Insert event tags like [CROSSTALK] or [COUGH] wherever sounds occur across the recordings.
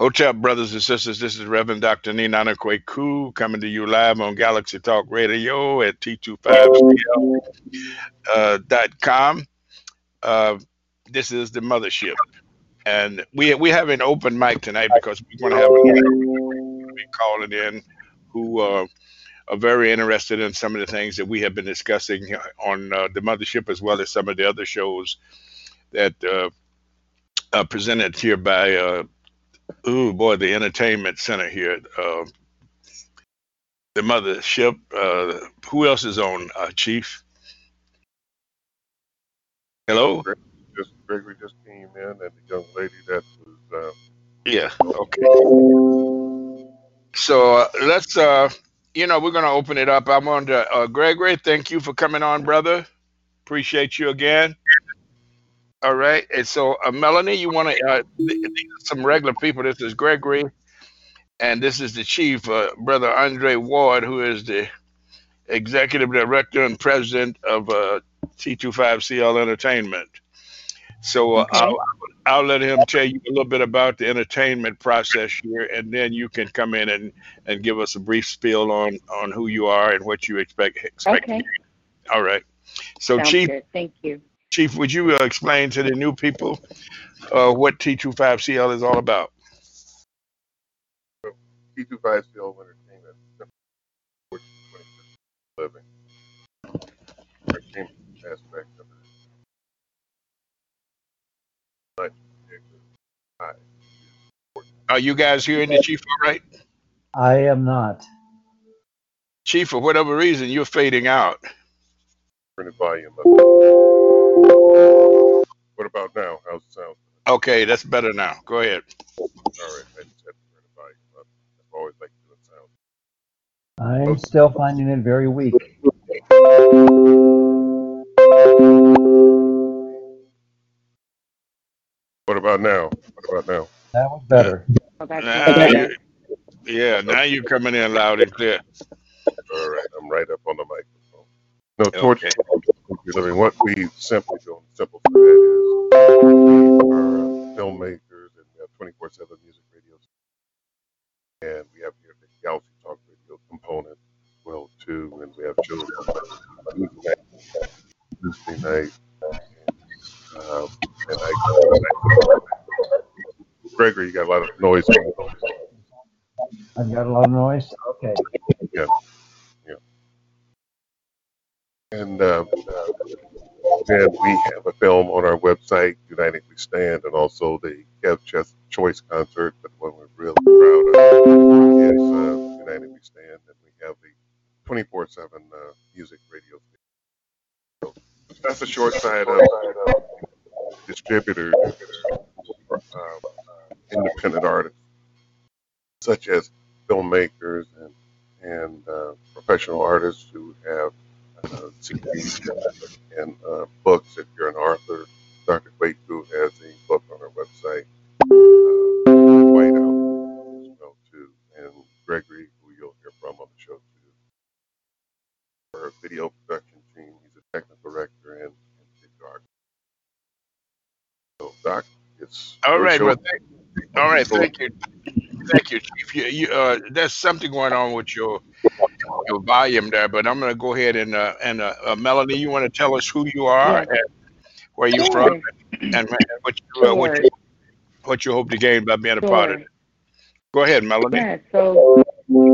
Hotep brothers and sisters, this is Reverend Dr. Nina Kweku coming to you live on Galaxy Talk Radio at T25CL.com. Uh, this is the mothership. And we we have an open mic tonight because we're going to have a be calling in who uh, are very interested in some of the things that we have been discussing on uh, the mothership as well as some of the other shows that uh, are presented here by uh, oh boy the entertainment center here uh, the mothership uh, who else is on uh, chief hello just Gregory just came in, and the young lady that was. Uh, yeah. Okay. So uh, let's, uh, you know, we're going to open it up. I'm on to uh, Gregory. Thank you for coming on, brother. Appreciate you again. All right. And so, uh, Melanie, you want to, uh, th- some regular people. This is Gregory, and this is the chief, uh, Brother Andre Ward, who is the executive director and president of uh, T25CL Entertainment. So uh, Okay. I'll, I'll let him tell you a little bit about the entertainment process here, and then you can come in and, and give us a brief spiel on, on who you are and what you expect. expect Okay. All right. So, Sounds Chief, good. Thank you. Chief, would you uh, explain to the new people uh, what T25CL is all about? T25 CL Entertainment, which is 26 living. Entertainment aspect of it. But it was high. Are you guys hearing the Chief all right? I am not. Chief, for whatever reason, you're fading out. Turn the volume up. What about now? How's it sound? Okay, that's better now. Go ahead. All right, I just had to turn the volume up. I've always liked doing sound. I'm still finding it very weak. What about now? What about now? That was better. Oh, that's Now better. yeah, now you're coming in loud and clear. All right, I'm right up on the microphone. No, towards Okay. living. What we simply do on the simple side is and also the Kev Chess Choice concert. But one we're really proud of is uh, United We Stand, and we have the 24/7 uh, music radio. So that's the short side of distributors, um, independent artists, such as you, Chief. You, you, uh, there's something going on with your your volume there, but I'm going to go ahead and uh, and uh, uh, Melanie, you want to tell us who you are Yeah. and where you're Sure. from, and, and what you uh, what you what you hope to gain by being a part of it. Go ahead, Melanie. Yeah, so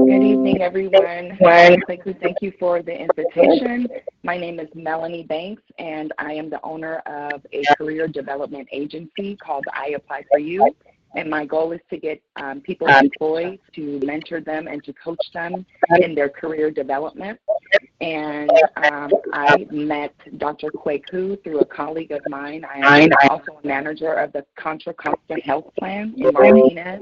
good evening, everyone. Quickly, thank you for the invitation. My name is Melanie Banks, and I am the owner of a career development agency called I Apply for You. And my goal is to get um, people employed, to mentor them, and to coach them in their career development. And um, I met Dr. Kwaku through a colleague of mine. I am also a manager of the Contra Costa Health Plan in Martinez.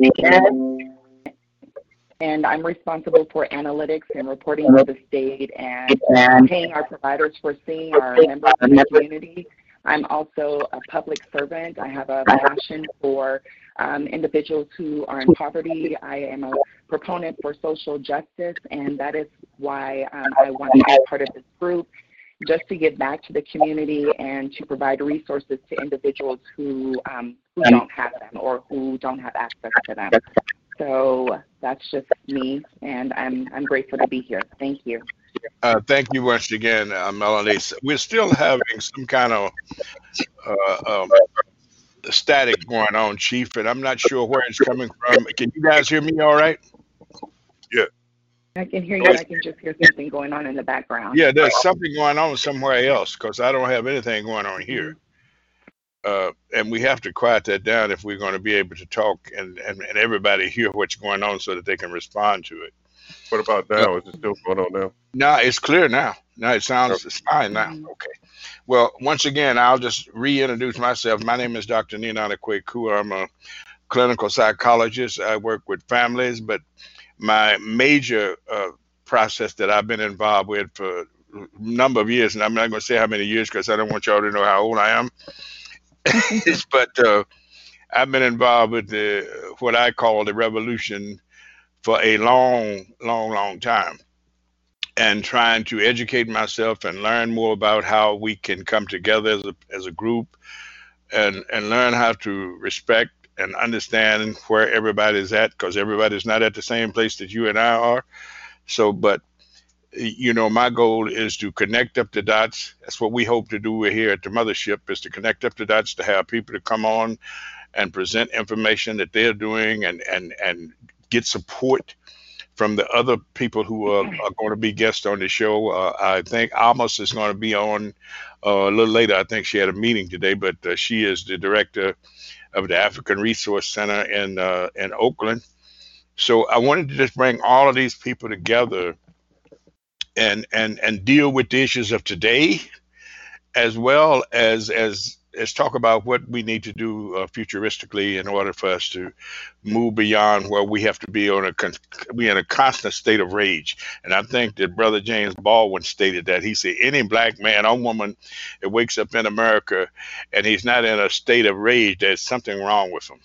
And I'm responsible for analytics and reporting to the state and paying our providers for seeing our members in the community. I'm also a public servant. I have a passion for um, individuals who are in poverty. I am a proponent for social justice, and that is why um, I want to be part of this group, just to give back to the community and to provide resources to individuals who um, who don't have them or who don't have access to them. So that's just me, and I'm I'm grateful to be here. Thank you. Uh, thank you once again, uh, Melanie. We're still having some kind of uh, um, static going on, Chief, and I'm not sure where it's coming from. Can you guys hear me all right? Yeah. I can hear you. I can just hear something going on in the background. Yeah, there's something going on somewhere else because I don't have anything going on here. Mm-hmm. Uh, and we have to quiet that down if we're going to be able to talk and, and, and everybody hear what's going on so that they can respond to it. What about now? Uh, Is it still going on now? No, it's clear now. Now it sounds it's fine now. Mm-hmm. Okay. Well, once again, I'll just reintroduce myself. My name is Dr. Ninana Kwaku. I'm a clinical psychologist. I work with families, but my major uh, process that I've been involved with for a number of years, and I'm not going to say how many years because I don't want y'all to know how old I am. [LAUGHS] but uh, I've been involved with the what I call the revolution for a long, long, long time, and trying to educate myself and learn more about how we can come together as a as a group, and and learn how to respect and understand where everybody's at because everybody's not at the same place that you and I are. So, but you know, my goal is to connect up the dots. That's what we hope to do here at the mothership is to connect up the dots to have people to come on and present information that they're doing and and and get support from the other people who are, are going to be guests on the show. Uh, I think Amos is going to be on uh, a little later. I think she had a meeting today, but uh, she is the director of the African Resource Center in uh, in Oakland. So I wanted to just bring all of these people together and and and deal with the issues of today, as well as as as talk about what we need to do uh, futuristically in order for us to move beyond where we have to be on a con- we in a constant state of rage. And I think that Brother James Baldwin stated that he said any black man or woman that wakes up in America and he's not in a state of rage, there's something wrong with him.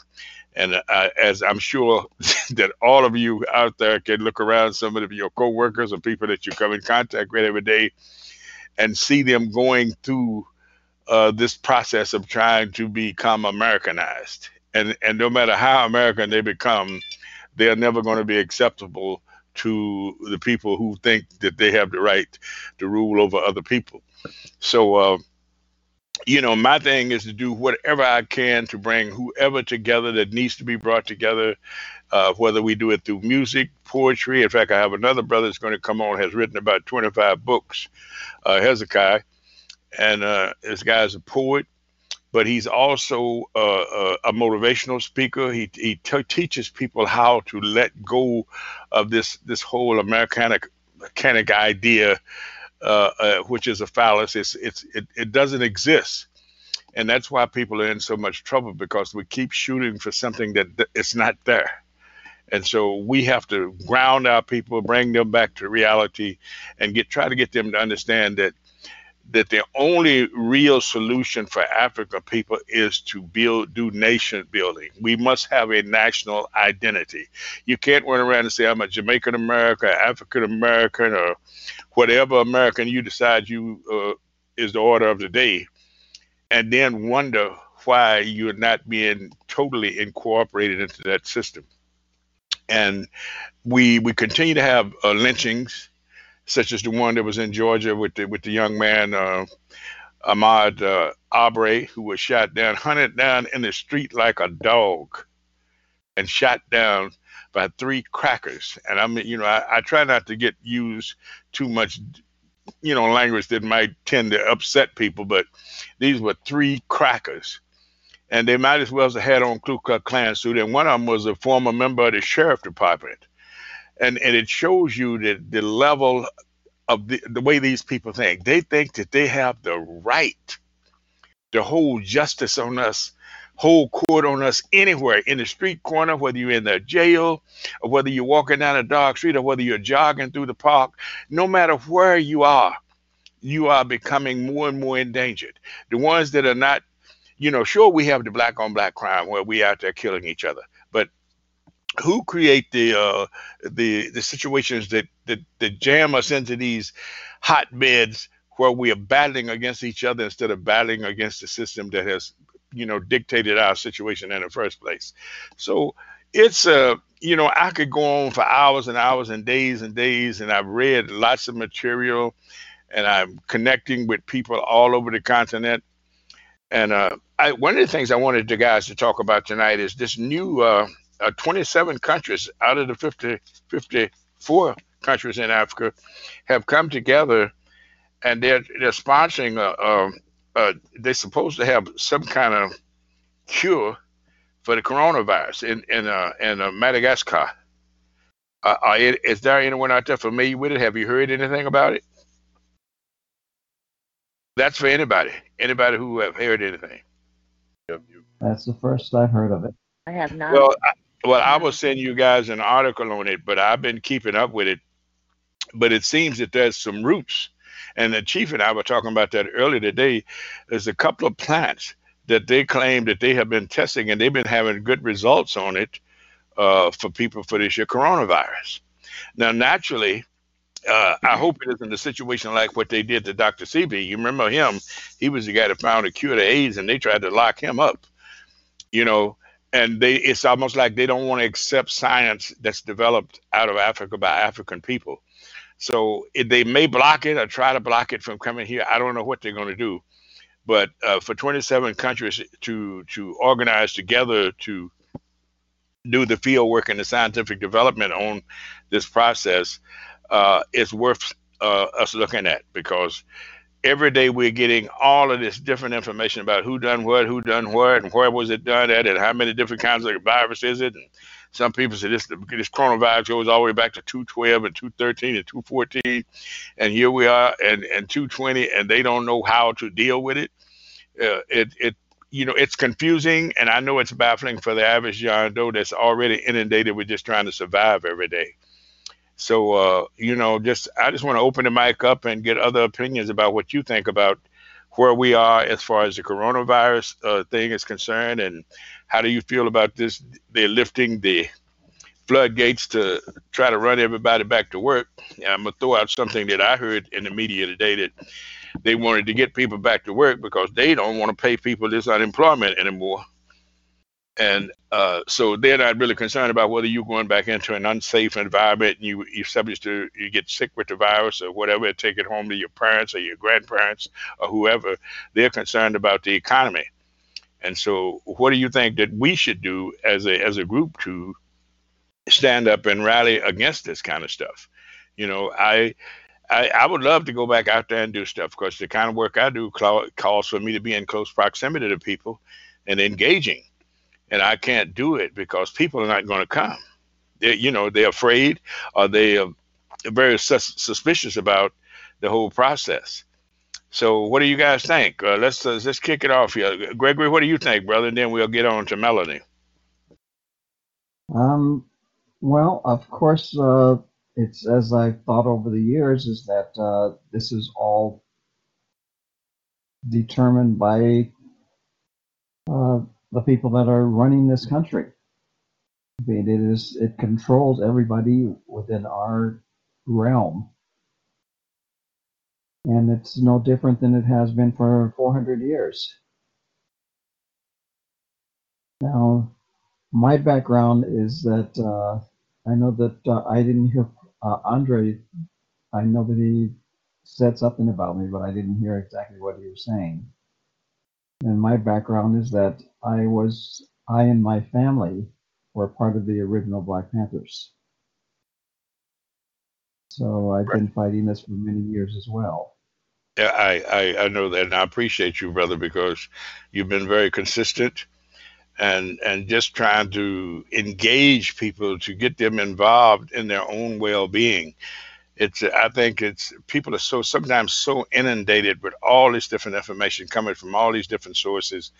And uh, as I'm sure [LAUGHS] that all of you out there can look around some of your coworkers or people that you come in contact with every day and see them going through uh, this process of trying to become Americanized. And, and no matter how American they become, they're never going to be acceptable to the people who think that they have the right to rule over other people. So, uh, you know, my thing is to do whatever I can to bring whoever together that needs to be brought together, uh, whether we do it through music, poetry. In fact, I have another brother that's going to come on, has written about 25 books, uh, Hezekiah. And uh, this guy's a poet, but he's also uh, a, a motivational speaker. He, he t- teaches people how to let go of this, this whole Americanic, mechanic idea uh, uh, which is a fallacy. It's, it's, it, it doesn't exist. And that's why people are in so much trouble because we keep shooting for something that th- it's not there. And so we have to ground our people, bring them back to reality, and get try to get them to understand that that the only real solution for African people is to build, do nation building. We must have a national identity. You can't run around and say, I'm a Jamaican American, African American, or whatever American you decide you uh, is the order of the day, and then wonder why you're not being totally incorporated into that system. And we we continue to have uh, lynchings such as the one that was in Georgia with the with the young man uh, Ahmaud uh, Arbery, who was shot down, hunted down in the street like a dog, and shot down by three crackers. And I mean, you know, I, I try not to get used too much, you know, language that might tend to upset people, but these were three crackers. And they might as well have had on Ku Klux Klan suit. And one of them was a former member of the sheriff department and and it shows you that the level of the, the way these people think. They think that they have the right to hold justice on us, hold court on us anywhere in the street corner, whether you're in the jail, or whether you're walking down a dark street, or whether you're jogging through the park. No matter where you are, you are becoming more and more endangered. The ones that are not, you know, sure we have the black on black crime where we out there killing each other, who create the uh, the the situations that, that that jam us into these hotbeds where we are battling against each other instead of battling against the system that has you know dictated our situation in the first place. So it's uh you know i could go on for hours and hours and days and days and i've read lots of material and i'm connecting with people all over the continent. And uh I, one of the things i wanted the guys to talk about tonight is this new uh, uh 27 countries out of the 50 54 countries in africa have come together and they're they're sponsoring a, a, a they're supposed to have some kind of cure for the coronavirus in in uh, in uh, Madagascar. Uh, are it, is there anyone out there familiar with it? Have you heard anything about it? That's for anybody. Anybody who have heard anything. That's the first I've heard of it. I have not. Well, I, well, I will send you guys an article on it, but I've been keeping up with it. But it seems that there's some roots, and the chief and I were talking about that earlier today. There's a couple of plants that they claim that they have been testing, and they've been having good results on it uh, for people for this year coronavirus. Now, naturally, uh, I hope it isn't a situation like what they did to Dr. Sebi. You remember him? He was the guy that found a cure to AIDS, and they tried to lock him up. You know, and they it's almost like they don't want to accept science that's developed out of Africa by African people. So if they may block it or try to block it from coming here. I don't know what they're going to do. But uh, for 27 countries to to organize together to do the field work and the scientific development on this process uh, is worth uh, us looking at because every day we're getting all of this different information about who done what, who done what, and where was it done at, and how many different kinds of virus is it. And some people say this this coronavirus goes all the way back to 212 and 213 and 214, and here we are and and 220, and they don't know how to deal with it. Uh, it it you know it's confusing, and I know it's baffling for the average John Doe that's already inundated with just trying to survive every day. So uh, you know, just I just want to open the mic up and get other opinions about what you think about where we are as far as the coronavirus uh, thing is concerned, and how do you feel about this? They're lifting the floodgates to try to run everybody back to work. I'm gonna throw out something that I heard in the media today that they wanted to get people back to work because they don't want to pay people this unemployment anymore and uh, so they're not really concerned about whether you're going back into an unsafe environment and you you're subject to you get sick with the virus or whatever, take it home to your parents or your grandparents or whoever. They're concerned about the economy. And so, what do you think that we should do as a as a group to stand up and rally against this kind of stuff? You know, I I, I would love to go back out there and do stuff because the kind of work I do calls for me to be in close proximity to people and engaging and I can't do it because people are not going to come. They, you know, they're afraid or they are very sus- suspicious about the whole process. So, what do you guys think? Uh, let's uh, let's kick it off here. Gregory, what do you think, brother? And then we'll get on to Melanie. Um, well, of course, uh, it's as I've thought over the years is that uh, this is all determined by uh, the people that are running this country. I mean, it is it controls everybody within our realm, and it's no different than it has been for 400 years. Now, my background is that uh, I know that uh, I didn't hear uh, Andre. I know that he said something about me, but I didn't hear exactly what he was saying. And my background is that I was, I and my family were part of the original Black Panthers. So I've been fighting this for many years as well. Yeah, I, I, I know that, and I appreciate you, brother, because you've been very consistent and and just trying to engage people to get them involved in their own well-being it's I think it's people are so sometimes so inundated with all this different information coming from all these different sources,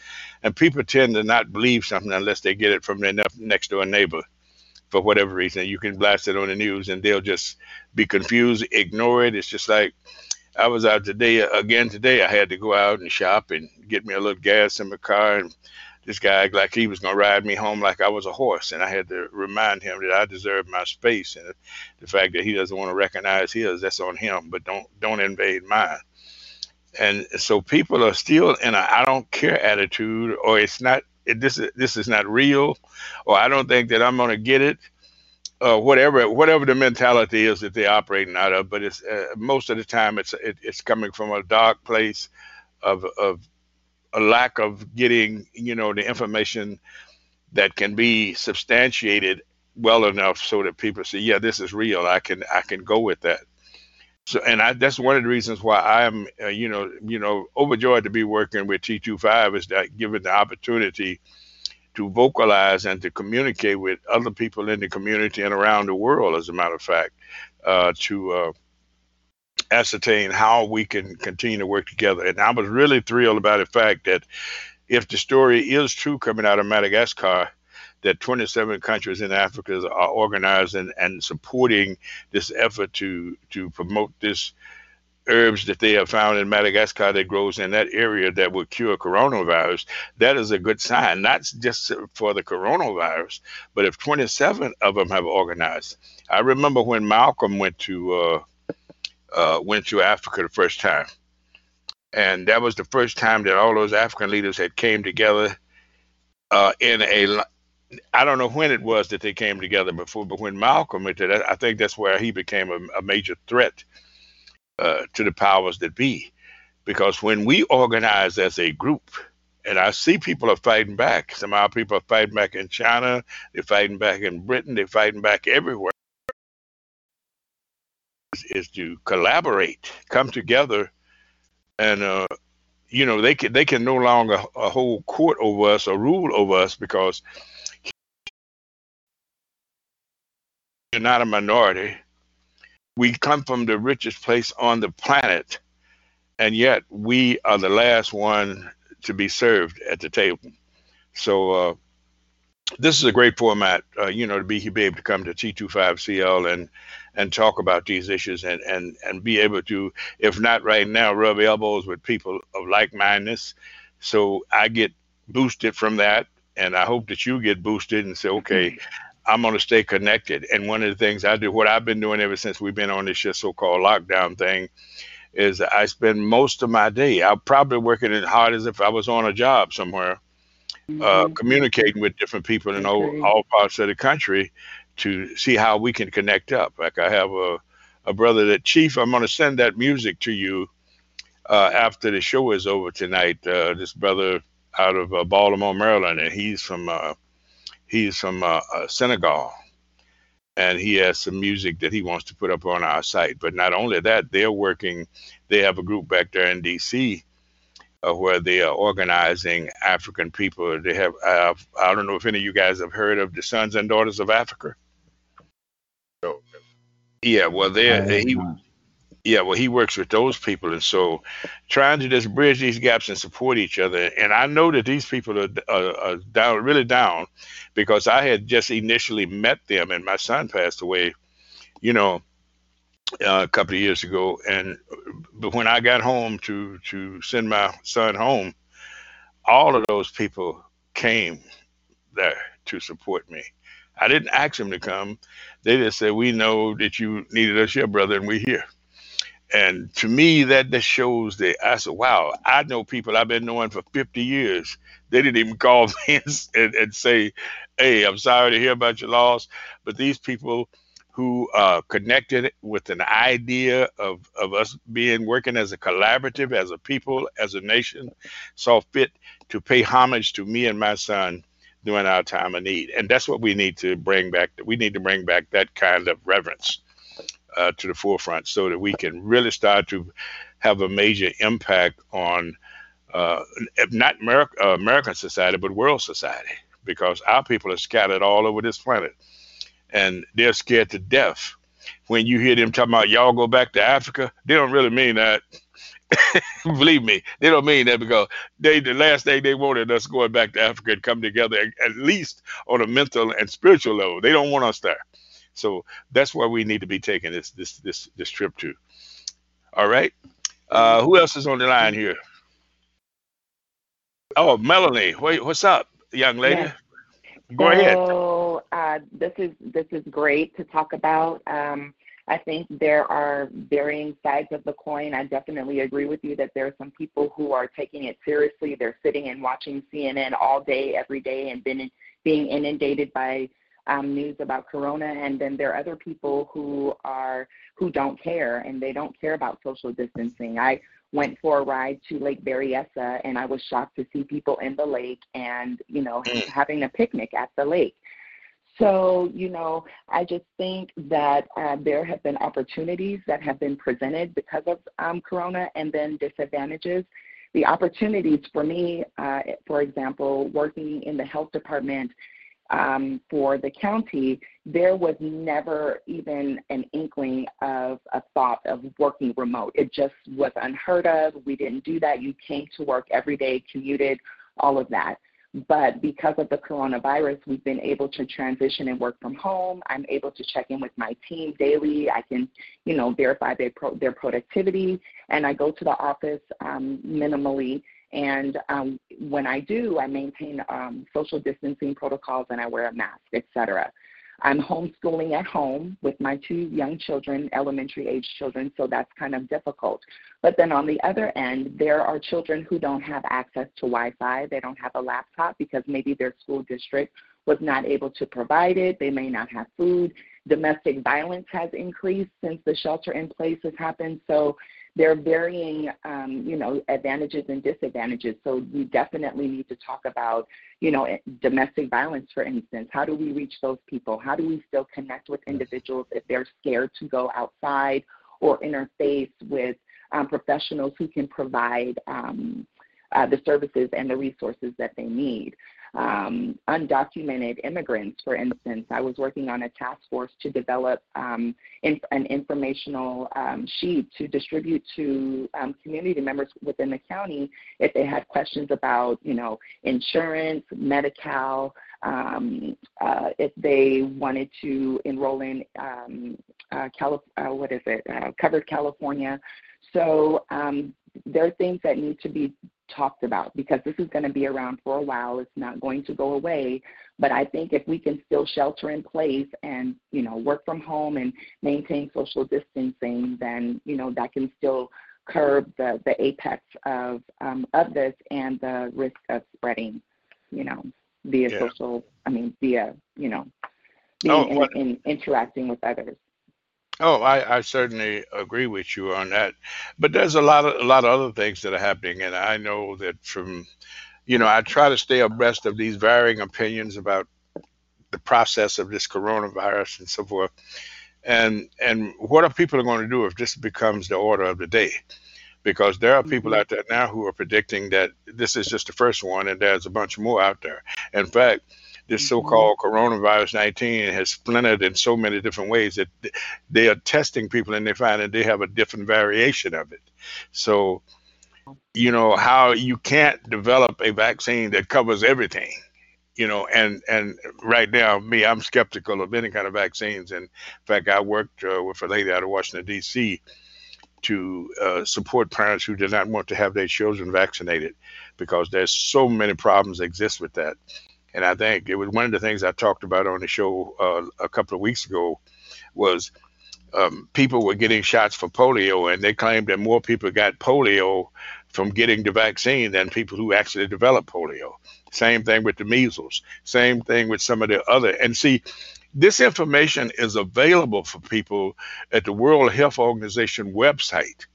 and people tend to not believe something unless they get it from their next door neighbor for whatever reason. You can blast it on the news and they'll just be confused, ignore it. It's just like I was out today again today. I had to go out and shop and get me a little gas in my car and this guy like he was going to ride me home like I was a horse. And I had to remind him that I deserve my space. And the fact that he doesn't want to recognize his, that's on him, but don't, don't invade mine. And so people are still in a I don't care attitude, or it's not, it, this, is, this is not real, or I don't think that I'm going to get it. Uh, whatever whatever the mentality is that they're operating out of, but it's uh, most of the time it's it, it's coming from a dark place of of a lack of getting you know the information that can be substantiated well enough so that people say yeah this is real. I can i can go with that. So and I, that's one of the reasons why i am uh, you know you know overjoyed to be working with t25 is that given the opportunity to vocalize and to communicate with other people in the community and around the world as a matter of fact uh, to uh, ascertain how we can continue to work together. And I was really thrilled about the fact that if the story is true coming out of Madagascar, that 27 countries in Africa are organizing and supporting this effort to to promote this herbs that they have found in Madagascar that grows in that area that will cure coronavirus, that is a good sign, not just for the coronavirus, but if 27 of them have organized. I remember when Malcolm went to uh, uh, went to Africa the first time, and that was the first time that all those African leaders had came together uh, in a. I don't know when it was that they came together before, but when Malcolm went there, I think that's where he became a, a major threat uh, to the powers that be, because when we organize as a group, and I see people are fighting back. Some of our people are fighting back in China. They're fighting back in Britain. They're fighting back everywhere is to collaborate, come together, and uh, you know they can they can no longer uh, hold court over us or rule over us because you're not a minority. We come from the richest place on the planet, and yet we are the last one to be served at the table. So uh, this is a great format, uh, you know, to be, be able to come to T25CL and and talk about these issues and and and be able to, if not right now, rub elbows with people of like mindedness. So I get boosted from that, and I hope that you get boosted and say, okay. I'm going to stay connected. And one of the things I do, what I've been doing ever since we've been on this so-called lockdown thing, is I spend most of my day. I'm probably working as hard as if I was on a job somewhere, mm-hmm. uh, communicating with different people in all, all parts of the country to see how we can connect up. Like I have a, a brother that Chief, I'm going to send that music to you uh, after the show is over tonight. Uh, this brother out of uh, Baltimore, Maryland, and he's from uh, he's from uh, uh, Senegal, and he has some music that he wants to put up on our site. But not only that, they're working. They have a group back there in D.C uh, where they are organizing African people. They have, uh, I don't know if any of you guys have heard of the Sons and Daughters of Africa. No. Yeah, well, they he, yeah, well, he works with those people, and so trying to just bridge these gaps and support each other. And I know that these people are, are, are down, really down, because I had just initially met them, and my son passed away. You know, uh, a couple of years ago, and but when I got home to to send my son home, all of those people came there to support me. I didn't ask them to come; they just said, "We know that you needed us here, brother, and we're here." And to me, that just shows that I said, "Wow, I know people I've been knowing for 50 years. They didn't even call [LAUGHS] me and, and say, "Hey, I'm sorry to hear about your loss," but these people who uh, connected with an idea of, of us being working as a collaborative, as a people, as a nation, saw fit to pay homage to me and my son during our time of need. And that's what we need to bring back. We need to bring back that kind of reverence uh, to the forefront so that we can really start to have a major impact on uh, not uh, American society, but world society, because our people are scattered all over this planet and they're scared to death. when you hear them talking about y'all go back to Africa, they don't really mean that. [LAUGHS] Believe me, they don't mean that because they the last thing they wanted us going back to Africa and come together at least on a mental and spiritual level. They don't want us there. So that's where we need to be taking this this this this trip to. All right. Uh, who else is on the line here? Oh, Melanie. Wait, what's up, young lady? Go ahead. Uh, this is this is great to talk about. Um, I think there are varying sides of the coin. I definitely agree with you that there are some people who are taking it seriously. They're sitting and watching CNN all day, every day, and been being inundated by um, news about corona and then there are other people who are who don't care and they don't care about social distancing i went for a ride to lake berryessa and i was shocked to see people in the lake and you know Mm. having a picnic at the lake so you know i just think that uh, there have been opportunities that have been presented because of um, corona and then disadvantages the opportunities for me uh, for example working in the health department um, for the county, there was never even an inkling of a thought of working remote. It just was unheard of. We didn't do that. You came to work every day, commuted, all of that. But because of the coronavirus, we've been able to transition and work from home. I'm able to check in with my team daily. I can, you know, verify their pro- their productivity, and I go to the office um, minimally and um, when I do, I maintain um, social distancing protocols and I wear a mask, etc. I'm homeschooling at home with my two young children, elementary age children, so that's kind of difficult. But then on the other end, there are children who don't have access to Wi Fi. They don't have a laptop because maybe their school district was not able to provide it. They may not have food. Domestic violence has increased since the shelter in place has happened. So there are varying, um, you know, advantages and disadvantages. So we definitely need to talk about, you know, domestic violence, for instance. How do we reach those people? How do we still connect with individuals if they're scared to go outside or interface with um, professionals who can provide um, uh, the services and the resources that they need? Um, undocumented immigrants, for instance. I was working on a task force to develop um, in, an informational um, sheet to distribute to um, community members within the county if they had questions about, you know, insurance, Medi-Cal, um, uh, if they wanted to enroll in um, uh, uh, what is it, uh, Covered California. So um, there are things that need to be talked about because this is going to be around for a while. It's not going to go away. But I think if we can still shelter in place and, you know, work from home and maintain social distancing, then, you know, that can still curb the, the apex of, um, of this and the risk of spreading, you know, via Yeah. social, I mean, via, you know, being Oh, in, in, interacting with others. Oh, I, I certainly agree with you on that. But there's a lot of a lot of other things that are happening, and I know that from, you know, I try to stay abreast of these varying opinions about the process of this coronavirus and so forth. And and what are people going to do if this becomes the order of the day? Because there are people mm-hmm. out there now who are predicting that this is just the first one, and there's a bunch more out there. In fact, this so-called coronavirus 19 has splintered in so many different ways that they are testing people and they find that they have a different variation of it. So, you know, how you can't develop a vaccine that covers everything, you know, and and right now, me, I'm skeptical of any kind of vaccines. And in fact, I worked uh, with a lady out of Washington D.C. to uh, support parents who did not want to have their children vaccinated because there's so many problems that exist with that. And I think it was one of the things I talked about on the show uh, a couple of weeks ago was um, people were getting shots for polio, and they claimed that more people got polio from getting the vaccine than people who actually developed polio. Same thing with the measles. Same thing with some of the other. And see, this information is available for people at the World Health Organization website,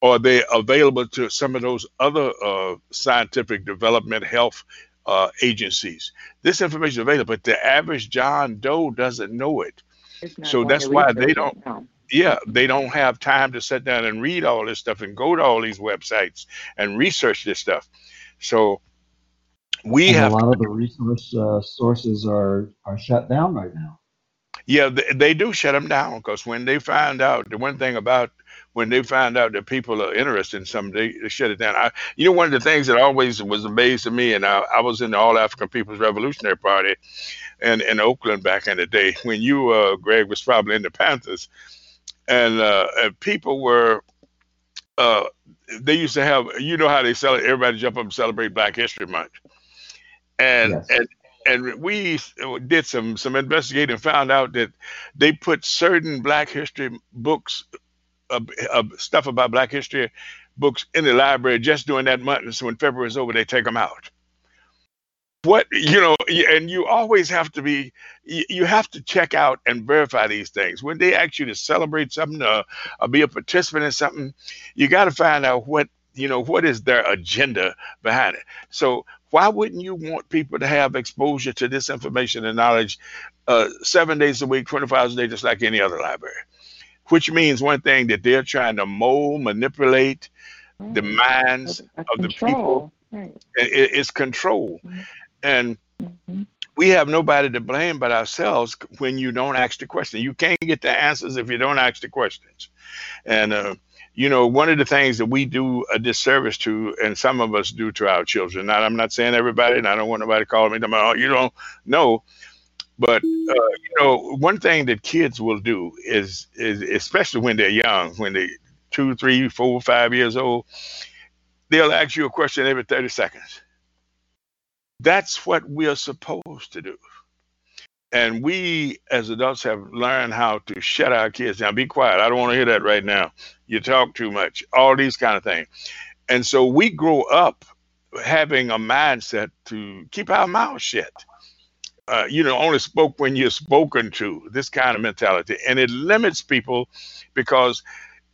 or they're available to some of those other uh, scientific development health uh, agencies. This information is available, but the average John Doe doesn't know it. So that's why they don't. no. Yeah, they don't have time to sit down and read all this stuff and go to all these websites and research this stuff. So we And a have lot of the resource uh, sources are, are shut down right now. Yeah, they, they do shut them down because when they find out the one thing about when they find out that people are interested in something, they, they shut it down. I, you know, one of the things that always was amazing to me, and I, I was in the All African People's Revolutionary Party, and in Oakland back in the day when you, uh, Greg, was probably in the Panthers, and, uh, and people were. Uh, they used to have, you know how they sell it. Everybody jump up and celebrate Black History Month, and Yes. and and we did some some investigating and found out that they put certain black history books uh, stuff about black history books in the library just during that month and so when february is over they take them out. What you know and you always have to be you, have to check out and verify these things. When they ask you to celebrate something uh, or be a participant in something you got to find out what you know what is their agenda behind it. So why wouldn't you want people to have exposure to this information and knowledge uh, seven days a week 24 hours a day just like any other library which means one thing that they're trying to mold manipulate the Right. minds Of, of of the people. Right. I- i- it's control Mhm. and Mhm. we have nobody to blame but ourselves when you don't ask the question. You can't get the answers if you don't ask the questions. And uh, you know, one of the things that we do a disservice to, and some of us do to our children. Now, I'm not saying everybody, and I don't want nobody calling me, oh, you don't know, but uh, you know, one thing that kids will do is, is especially when they're young, when they two, three, four, five years old, they'll ask you a question every 30 seconds. That's what we're supposed to do. And we as adults have learned how to shut our kids down. Be quiet. I don't want to hear that right now. You talk too much. All these kind of things. And so we grow up having a mindset to keep our mouths shut. Uh, you know, only spoke when you're spoken to. This kind of mentality, and it limits people because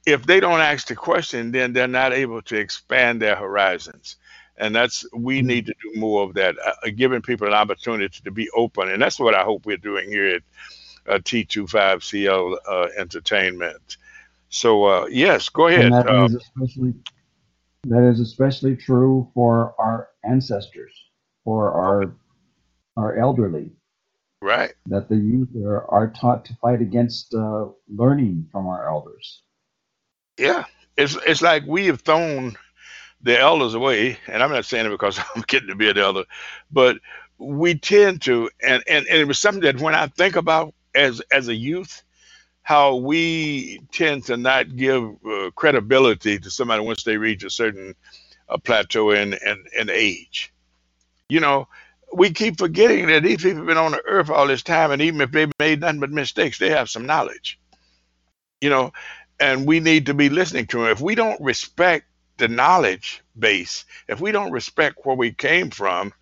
if they don't ask the question, then they're not able to expand their horizons. And that's we need to do more of that, uh, uh, giving people an opportunity to be open, and that's what I hope we're doing here at uh, T25CL uh, Entertainment. So uh, yes, go And ahead. that Uh, is especially that is especially true for our ancestors, for our our elderly, right. that the youth are, are taught to fight against uh, learning from our elders. Yeah, it's it's like we have thrown the elders away, and I'm not saying it because [LAUGHS] I'm getting to be an elder, but we tend to, and and, and it was something that when I think about as as a youth, how we tend to not give uh, credibility to somebody once they reach a certain uh, plateau in, in in age. You know, we keep forgetting that these people have been on the earth all this time, and even if they've made nothing but mistakes, they have some knowledge. You know, and we need to be listening to them. If we don't respect the knowledge base, if we don't respect where we came from,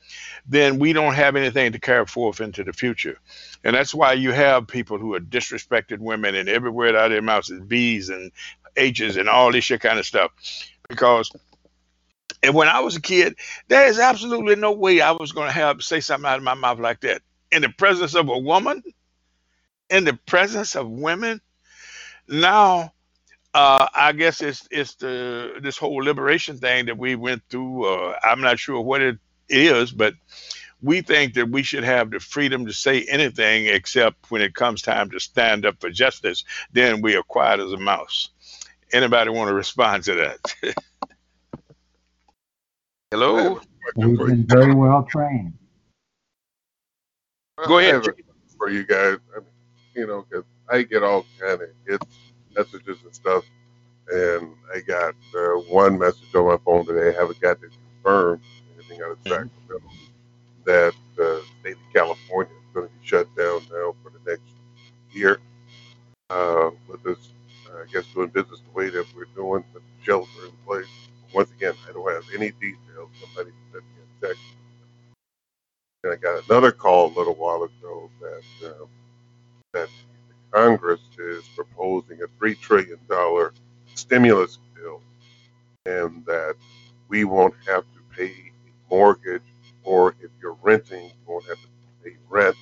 then we don't have anything to carry forth into the future. And that's why you have people who are disrespected women and everywhere out of their mouths is B's and H's and all this shit kind of stuff. Because and when I was a kid, there is absolutely no way I was going to have say something out of my mouth like that in the presence of a woman, in the presence of women. Now uh, I guess it's it's the this whole liberation thing that we went through. Uh, I'm not sure what it is, but we think that we should have the freedom to say anything except when it comes time to stand up for justice. Then we are quiet as a mouse. Anybody want to respond to that? [LAUGHS] I have Hello. We've been very well trained. Go ahead, have for you guys. I mean, you know, 'cause I get all kind of hits, messages and stuff, and I got uh, one message on my phone today. I haven't got to confirm anything out of Sacramento that the state of California is going to be shut down now for the next year. Uh, with this, uh, I guess, doing business the way that we're doing, with the shelter in place. Once again, I don't have any details. Somebody sent me a text. And I got another call a little while ago that um, that Congress is proposing a three trillion dollar stimulus bill, and that we won't have to pay a mortgage, or if you're renting, you won't have to pay rent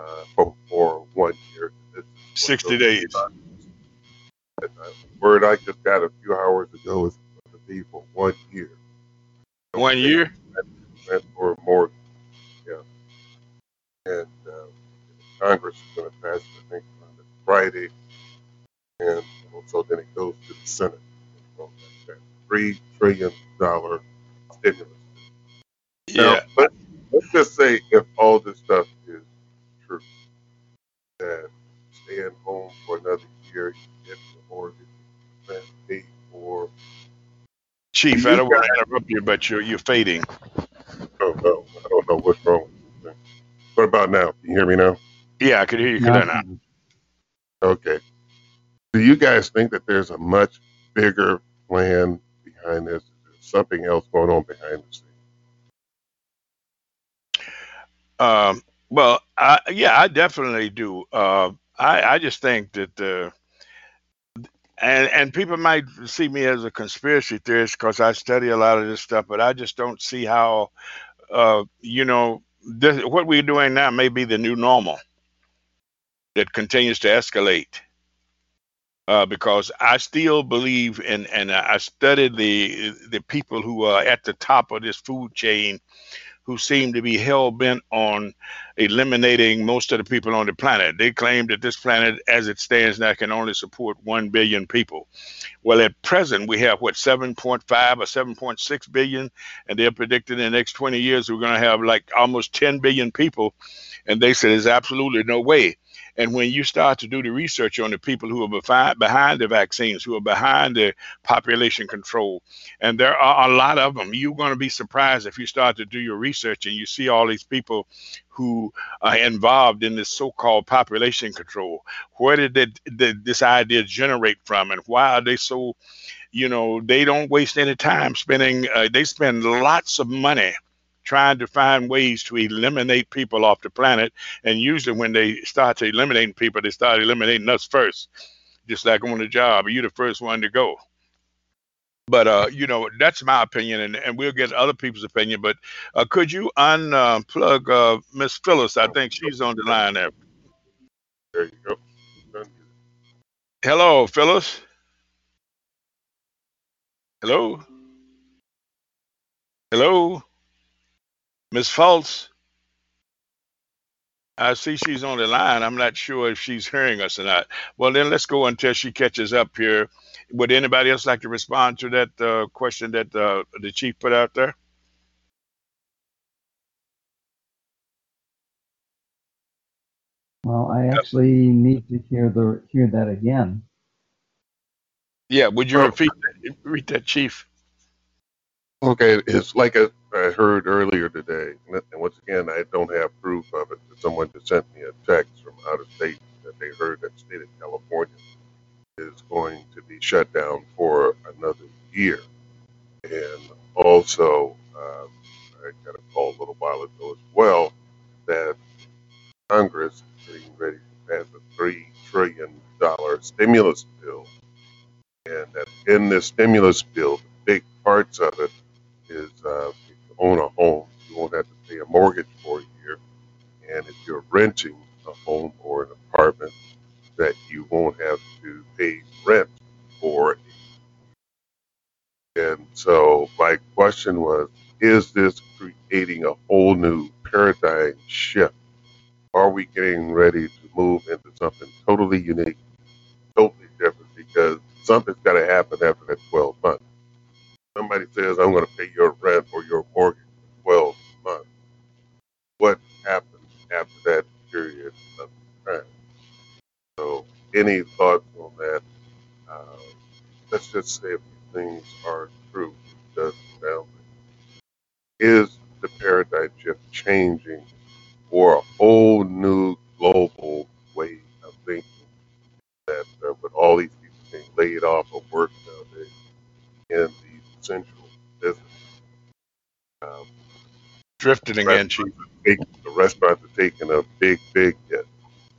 uh, for, for one year. This 60 those days. documents- uh, Word I just got a few hours ago is be for one year. One year. Rent or mortgage, yeah. And uh, Congress is going to pass it, I think, on the Friday, and so then it goes to the Senate. So that three trillion dollar stimulus. Yeah. Now, let, let's just say if all this stuff is true, that staying home for another year, you get the mortgage, you paid for. Chief, I don't want to interrupt you, but you're you're fading. Oh no, I don't know what's wrong with this thing. What about now? Can you hear me now? Yeah, I could hear you clear now. Okay. Do you guys think that there's a much bigger plan behind this? Is there something else going on behind the scenes? Um, well, I, yeah, I definitely do. Uh, I, I just think that, uh, and and people might see me as a conspiracy theorist because I study a lot of this stuff, but I just don't see how, uh, you know, this, what we're doing now may be the new normal that continues to escalate. Uh, because I still believe in, and I studied the the people who are at the top of this food chain who seem to be hell bent on eliminating most of the people on the planet. They claim that this planet, as it stands now, can only support 1 billion people. Well, at present, we have what, 7.5 or 7.6 billion, and they're predicting in the next 20 years we're going to have like almost 10 billion people. And they said there's absolutely no way. And when you start to do the research on the people who are behind, the vaccines, who are behind the population control, and there are a lot of them, you're going to be surprised if you start to do your research and you see all these people who are involved in this so-called population control. Where did it, did this idea generate from, and why are they so? You know, they don't waste any time spending. Uh, they spend lots of money trying to find ways to eliminate people off the planet. And usually, when they start to eliminating people, they start eliminating us first. Just like on the job, you're the first one to go. But uh, you know, that's my opinion, and, and we'll get other people's opinion. But uh, could you unplug uh, Miss Phyllis? I think she's on the line there. There you go. Hello, Phyllis. Hello. Hello. Miss Fultz. I see she's on the line. I'm not sure if she's hearing us or not. Well, then let's go until she catches up here. Would anybody else like to respond to that uh, question that uh, the chief put out there? Well, I actually need to hear the hear that again. Yeah, would you repeat that, repeat that, chief? Okay, it's like I, I heard earlier today, and once again, I don't have proof of it. But someone just sent me a text from out of state that they heard that state of California is going to be shut down for another year. And also, um, I got a call a little while ago as well that Congress is getting ready to pass a $3 trillion stimulus bill. And that in this stimulus bill, big parts of it is uh, own a home, you won't have to pay a mortgage for a year. And if you're renting a home or an apartment, that you won't have to pay rent for. And so my question was, is this creating a whole new paradigm shift? Are we getting ready to move into something totally unique, totally different? Because something's got to happen after that 12 months somebody says, I'm going to pay your rent or your mortgage for 12 months, what happens after that period of time? So, any thoughts on that? Uh, let's just say if things are true, does. Is the paradigm shift changing for a whole new global way of thinking that uh, with all these people being laid off of work nowadays in the essential business. Um, Drifting again, chief. take, the restaurants are taking a big, big hit,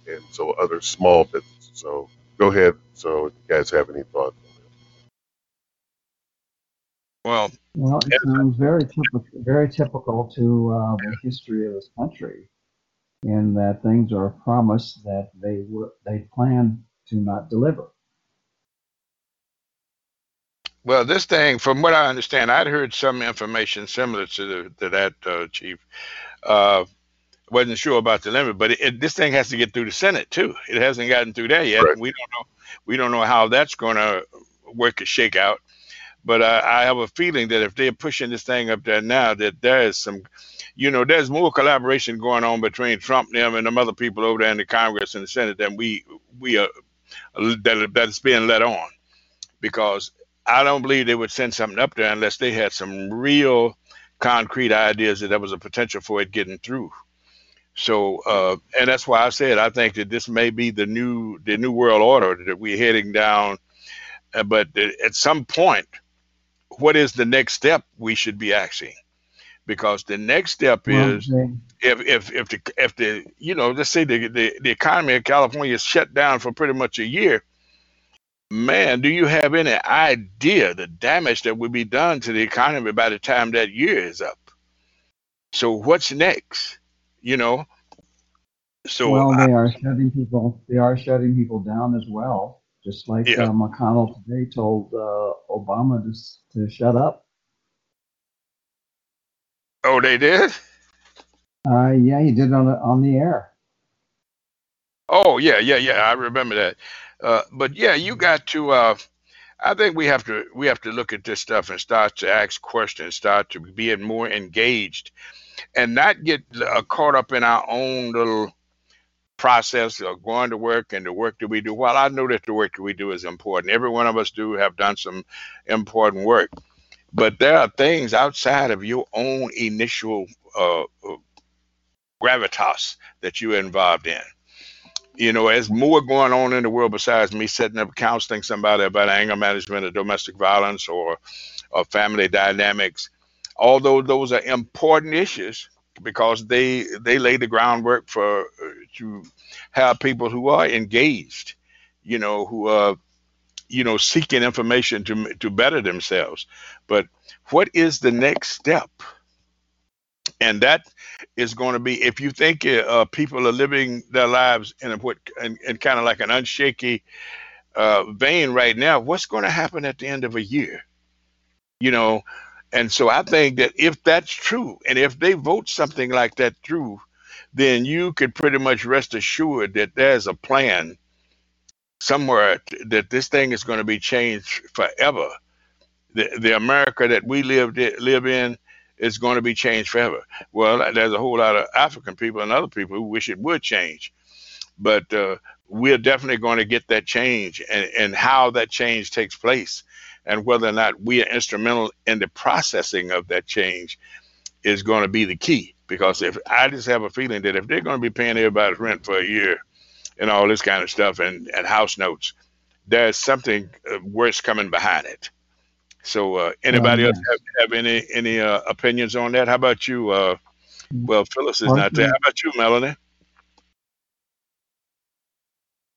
and so other small businesses. So go ahead. So if you guys have any thoughts on Well, Well, it sounds very typical, very typical to uh, the history of this country, in that things are promised that they were they plan to not deliver. Well, this thing, from what I understand, I'd heard some information similar to, the, to that, uh, Chief. Uh, wasn't sure about the limit, but it, it, this thing has to get through the Senate too. It hasn't gotten through there yet. Right. We don't know. We don't know how that's going to work a shake out. But uh, I have a feeling that if they're pushing this thing up there now, that there is some, you know, there's more collaboration going on between Trump them and them other people over there in the Congress and the Senate than we we are that that's being let on, because I don't believe they would send something up there unless they had some real concrete ideas that there was a potential for it getting through. So, uh, and that's why I said I think that this may be the new the new world order that we're heading down. Uh, but at some point, what is the next step we should be asking? Because the next step is if if if the if the you know let's say the the, the economy of California is shut down for pretty much a year, man, do you have any idea the damage that would be done to the economy by the time that year is up? So what's next? You know. So well, I- they are shutting people. They are shutting people down as well. Just like Yeah. uh, McConnell today told uh, Obama to to shut up. oh, they did. Uh, yeah, he did on the, on the air. Oh yeah, yeah, yeah. I remember that. Uh, but yeah, you got to. Uh, I think we have to we have to look at this stuff and start to ask questions, start to be more engaged, and not get uh, caught up in our own little process of going to work and the work that we do. While I know that the work that we do is important, every one of us do have done some important work, but there are things outside of your own initial uh, uh, gravitas that you're involved in you know, there's more going on in the world besides me setting up counseling somebody about anger management or domestic violence or, or family dynamics. Although those are important issues because they they lay the groundwork for uh, to have people who are engaged, you know, who are you know seeking information to to better themselves. But what is the next step? and that is going to be if you think uh, people are living their lives in a what in kind of like an unshaky uh, vein right now what's going to happen at the end of a year? You know? And so i think that if that's true and if they vote something like that through then you could pretty much rest assured that there's a plan somewhere that this thing is going to be changed forever. The, the america that we lived live in is going to be changed forever well, there's a whole lot of African people and other people who wish it would change, but uh, we're definitely going to get that change, and, and how that change takes place, and whether or not we are instrumental in the processing of that change is going to be the key. Because if I just have a feeling that if they're going to be paying everybody's rent for a year and all this kind of stuff and, and house notes, there's something uh, worse coming behind it. So, uh, anybody else have, have any any uh, opinions on that? How about you? Uh, well, Phyllis is not there. How about you, Melanie?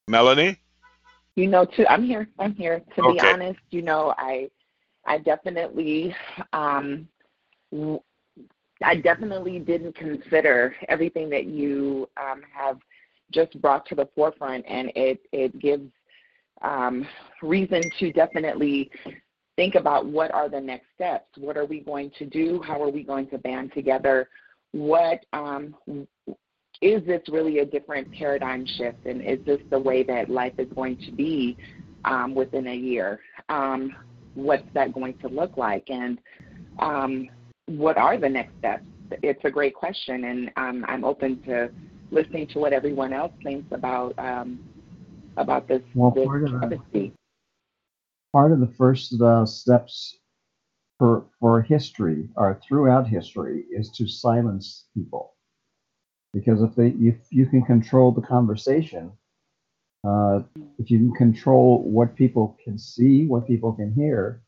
Melanie? You know, too. I'm here. I'm here. To be honest, you know, I I definitely um w- I definitely didn't consider everything that you um, have just brought to the forefront, and it it gives um, reason to definitely think about what are the next steps. What are we going to do? How are we going to band together? What um, is this really a different paradigm shift, and is this the way that life is going to be um, within a year? Um, what's that going to look like, and um, what are the next steps? It's a great question, and um, I'm open to listening to what everyone else thinks about um, about this, Well, this part of the- first uh, steps for for history or throughout history is to silence people, because if they if you can control the conversation, uh, if you can control what people can see, what people can hear,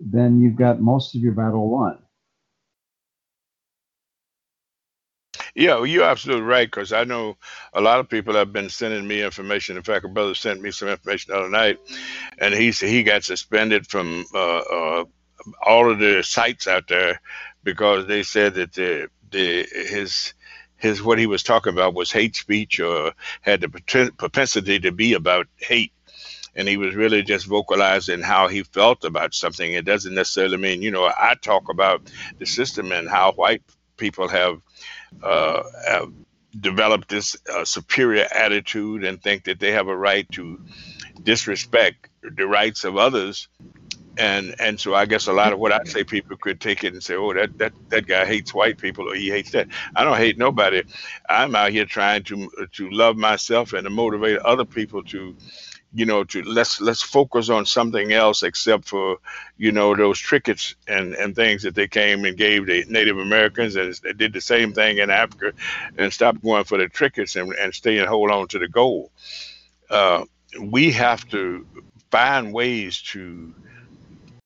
then you've got most of your battle won. Yeah, well, you're absolutely right because I know a lot of people have been sending me information. In fact, a brother sent me some information the other night, and he he got suspended from uh, uh, all of the sites out there because they said that the, the his his what he was talking about was hate speech or had the propensity to be about hate. And he was really just vocalizing how he felt about something. It doesn't necessarily mean, you know, I talk about the system and how white people have have develop this uh, superior attitude and think that they have a right to disrespect the rights of others and and so I guess a lot of what I say people could take it and say, oh, that that that guy hates white people or he hates that. I don't hate nobody. I'm out here trying to to love myself and to motivate other people to, you know, to let's let's focus on something else except for, you know, those trinkets and and things that they came and gave the Native Americans and they did the same thing in Africa, and stop going for the trinkets and and stay and hold on to the goal. Uh, we have to find ways to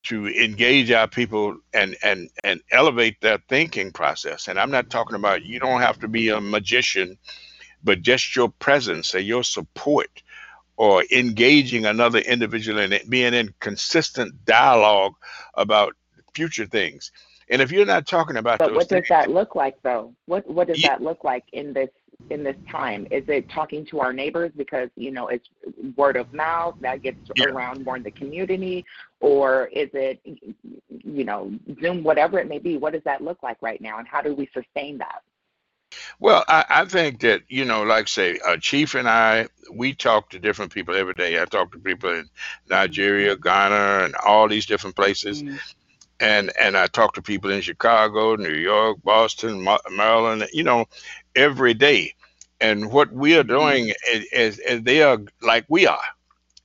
to engage our people and and and elevate their thinking process. And I'm not talking about you don't have to be a magician, but just your presence and your support or engaging another individual and being in consistent dialogue about future things. And if you're not talking about but what does things, that look like though? What what does Yeah. that look like in this in this time? Is it talking to our neighbors because you know it's word of mouth that gets Yeah. around more in the community, or is it you know Zoom, whatever it may be? What does that look like right now, and how do we sustain that? Well, I, I think that, you know, like say, uh, Chief and I, we talk to different people every day. I talk to people in Nigeria, Ghana, and all these different places. Mm. And and I talk to people in Chicago, New York, Boston, Ma- Maryland, you know, every day. And what we are doing is, is, is they are like we are.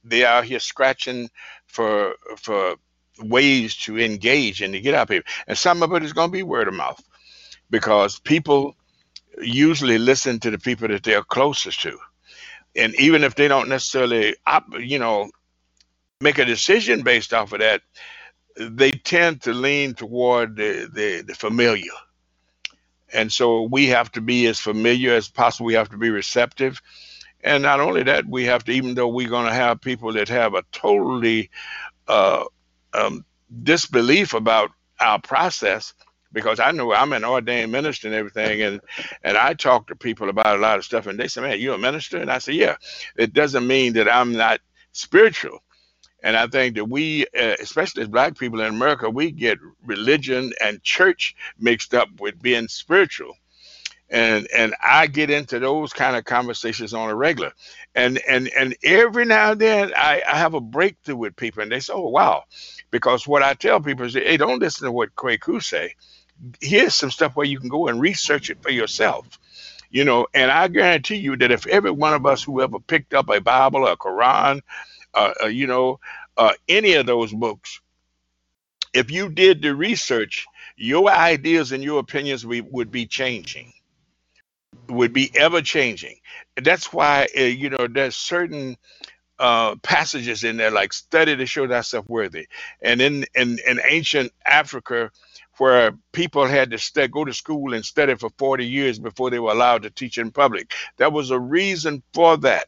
They are here scratching for for ways to engage and to get out people. And some of it is going to be word of mouth because people usually listen to the people that they're closest to. And even if they don't necessarily, you know, make a decision based off of that, they tend to lean toward the, the, the familiar. And so we have to be as familiar as possible. We have to be receptive. And not only that, we have to, even though we're going to have people that have a totally uh, um, disbelief about our process, because I know I'm an ordained minister and everything, and and I talk to people about a lot of stuff, and they say, "Man, you a minister?" And I say, "Yeah." It doesn't mean that I'm not spiritual. And I think that we, uh, especially as Black people in America, we get religion and church mixed up with being spiritual. And and I get into those kind of conversations on a regular. And and and every now and then I, I have a breakthrough with people, and they say, "Oh wow," because what I tell people is, "Hey, don't listen to what Kwaku say. Here's some stuff where you can go and research it for yourself." You know, and I guarantee you that if every one of us who ever picked up a Bible, a Quran, uh, uh, you know, uh, any of those books, if you did the research, your ideas and your opinions we, would be changing, would be ever changing. That's why, uh, you know, there's certain uh, passages in there like study to show thyself worthy. And in, in, in ancient Africa, where people had to stu go to school and study for 40 years before they were allowed to teach in public, there was a reason for that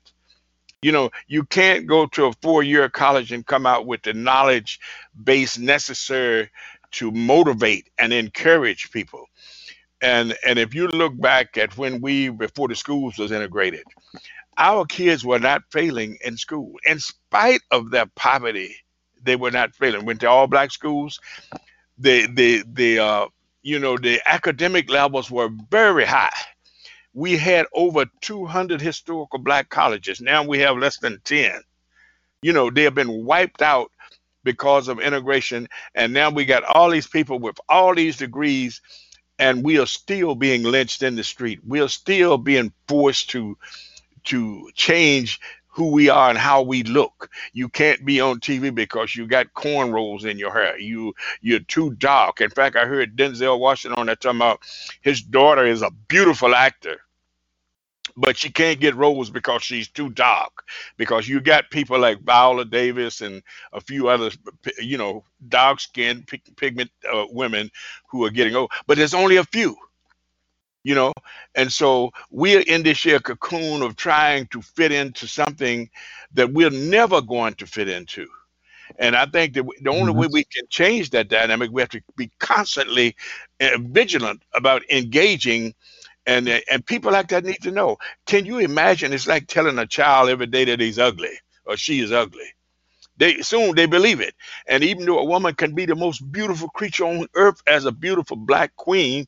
you know, you can't go to a four year college and come out with the knowledge base necessary to motivate and encourage people. And and if you look back at when we before the schools was integrated, our kids were not failing in school. In spite of their poverty, they were not failing. Went to all black schools. The the the uh you know the academic levels were very high we had over 200 historical black colleges. Now we have less than 10. You know, they have been wiped out because of integration. And now we got all these people with all these degrees, and we are still being lynched in the street. We are still being forced to to change who we are and how we look. You can't be on TV because you got cornrows in your hair. You you're too dark. In fact, I heard Denzel Washington on that talking about his daughter is a beautiful actor but she can't get roles because she's too dark. Because you got people like Viola Davis and a few other, you know, dark skinned pigment uh, women who are getting over, but there's only a few, you know. And so we're in this here cocoon of trying to fit into something that we're never going to fit into. And I think that the only Mhm. way we can change that dynamic, we have to be constantly uh, vigilant about engaging and uh, and people like that need to know. Can you imagine? It's like telling a child every day that he's ugly or she is ugly. They soon they believe it. And even though a woman can be the most beautiful creature on earth as a beautiful black queen,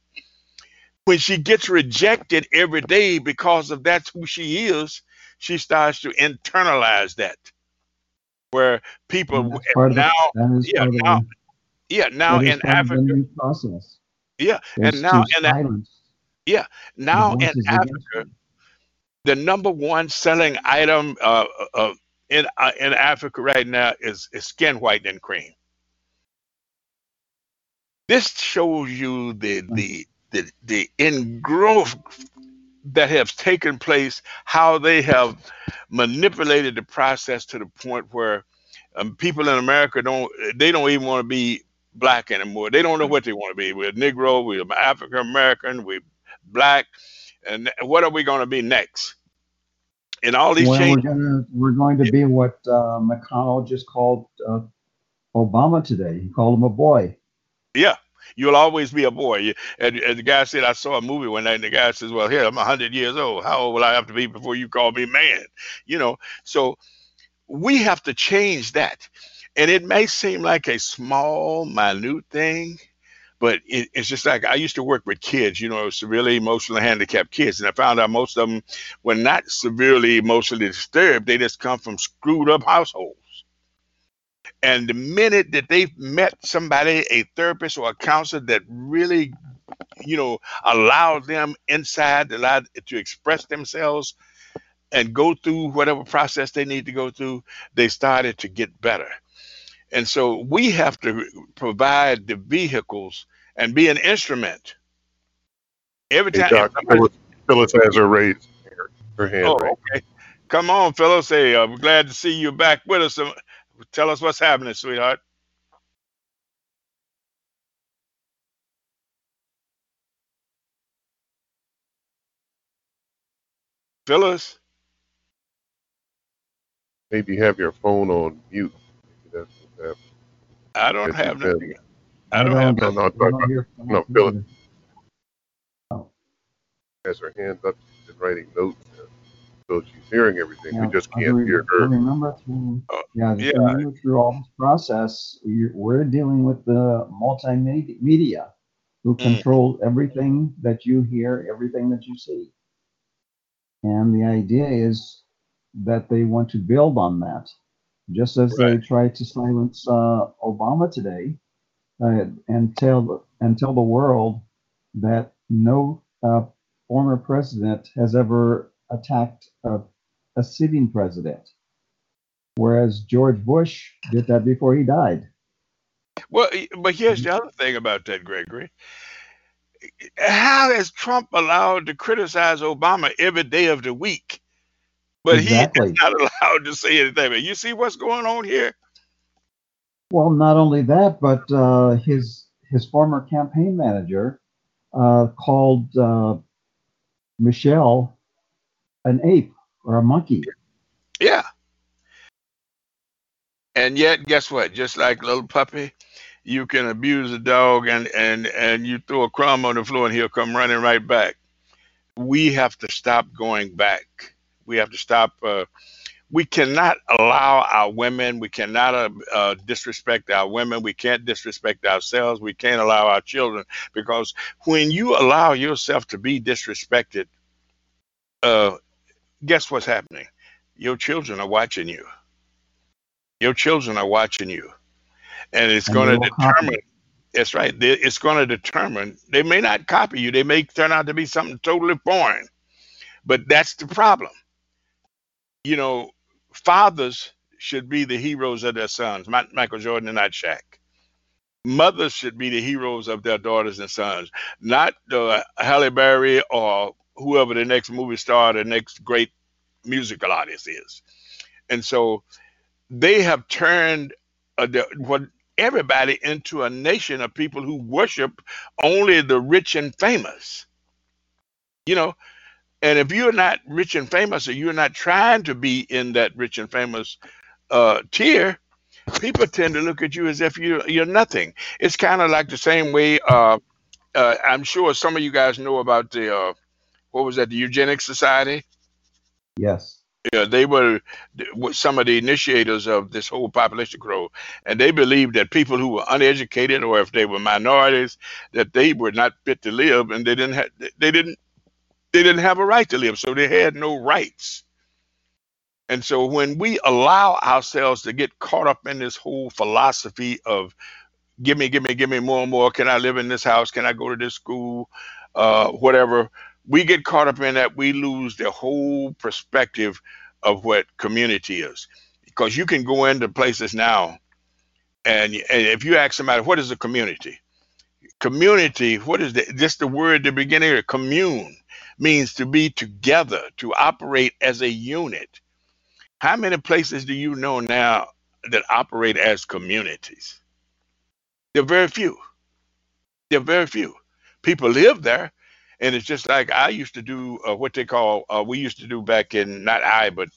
when she gets rejected every day because of that's who she is, she starts to internalize that. Where people now, yeah, now, yeah, now in Africa, process. Yeah, and now in yeah, now in Africa, the number one selling item uh, uh, in uh, in Africa right now is, is skin whitening cream. This shows you the the the the ingrowth that have taken place, how they have manipulated the process to the point where um, people in America don't they don't even want to be black anymore. They don't know what they want to be. We're Negro, we're African American, we're black, and what are we going to be next? And all these well, changes. We're, gonna, we're going to be what uh, McConnell just called uh, Obama today. He called him a boy. Yeah, you'll always be a boy. And, and, the guy said, I saw a movie one night, and the guy says, Well, here, I'm 100 years old. How old will I have to be before you call me man? You know, so we have to change that. And it may seem like a small, minute thing, but it, it's just like I used to work with kids, you know, severely emotionally handicapped kids, and I found out most of them were not severely emotionally disturbed. They just come from screwed up households. And the minute that they've met somebody, a therapist or a counselor that really, you know, allowed them inside, allowed to express themselves and go through whatever process they need to go through, they started to get better. And so we have to provide the vehicles and be an instrument. Every time. Hey, Phyllis, has her raised her, hand. Oh, okay. Come on, Phyllis. Hey, I'm glad to see you back with us. Tell us what's happening, sweetheart. Phyllis. Maybe have your phone on mute. I don't have nothing. I don't, have no, no, no, no, Phyllis. Oh. Has her hands up. She's been writing notes. So she's hearing everything. Yeah, we just can't re- hear her. Remember through, uh, yeah, yeah. Remember through all this process, we're dealing with the multimedia who mm. control everything that you hear, everything that you see. And the idea is that they want to build on that just as right. they tried to silence uh, Obama today uh, and tell and tell the world that no uh, former president has ever attacked a, a sitting president, whereas George Bush did that before he died. Well, but here's the other thing about that, Gregory. How is Trump allowed to criticize Obama every day of the week? but exactly. he's not [LAUGHS] allowed to say anything. But you see what's going on here? Well, not only that, but uh, his his former campaign manager uh, called uh, Michelle an ape or a monkey. Yeah. And yet, guess what? Just like little puppy, you can abuse a dog and and and you throw a crumb on the floor and he'll come running right back. We have to stop going back we have to stop. Uh, we cannot allow our women. We cannot uh, uh, disrespect our women. We can't disrespect ourselves. We can't allow our children because when you allow yourself to be disrespected, uh, guess what's happening? Your children are watching you. Your children are watching you, and it's going to determine. Copy. That's right. It's going to determine. They may not copy you. They may turn out to be something totally foreign, but that's the problem you know, fathers should be the heroes of their sons, Michael Jordan and not Shaq. Mothers should be the heroes of their daughters and sons, not uh, Halle Berry or whoever the next movie star, the next great musical artist is. And so they have turned uh, the, what everybody into a nation of people who worship only the rich and famous. You know, and if you're not rich and famous, or you're not trying to be in that rich and famous uh, tier, people tend to look at you as if you're you're nothing. It's kind of like the same way. Uh, uh, I'm sure some of you guys know about the uh, what was that? The Eugenics Society. Yes. Yeah, they were some of the initiators of this whole population growth, and they believed that people who were uneducated or if they were minorities, that they were not fit to live, and they didn't have they didn't they didn't have a right to live, so they had no rights. And so when we allow ourselves to get caught up in this whole philosophy of give me, give me, give me more and more, can I live in this house? Can I go to this school? Uh, whatever we get caught up in that, we lose the whole perspective of what community is. Because you can go into places now, and, and if you ask somebody, what is a community? Community, what is the, just the word the beginning? Of commune means to be together, to operate as a unit. How many places do you know now that operate as communities? There are very few. There are very few. People live there, and it's just like I used to do uh, what they call uh, we used to do back in not I but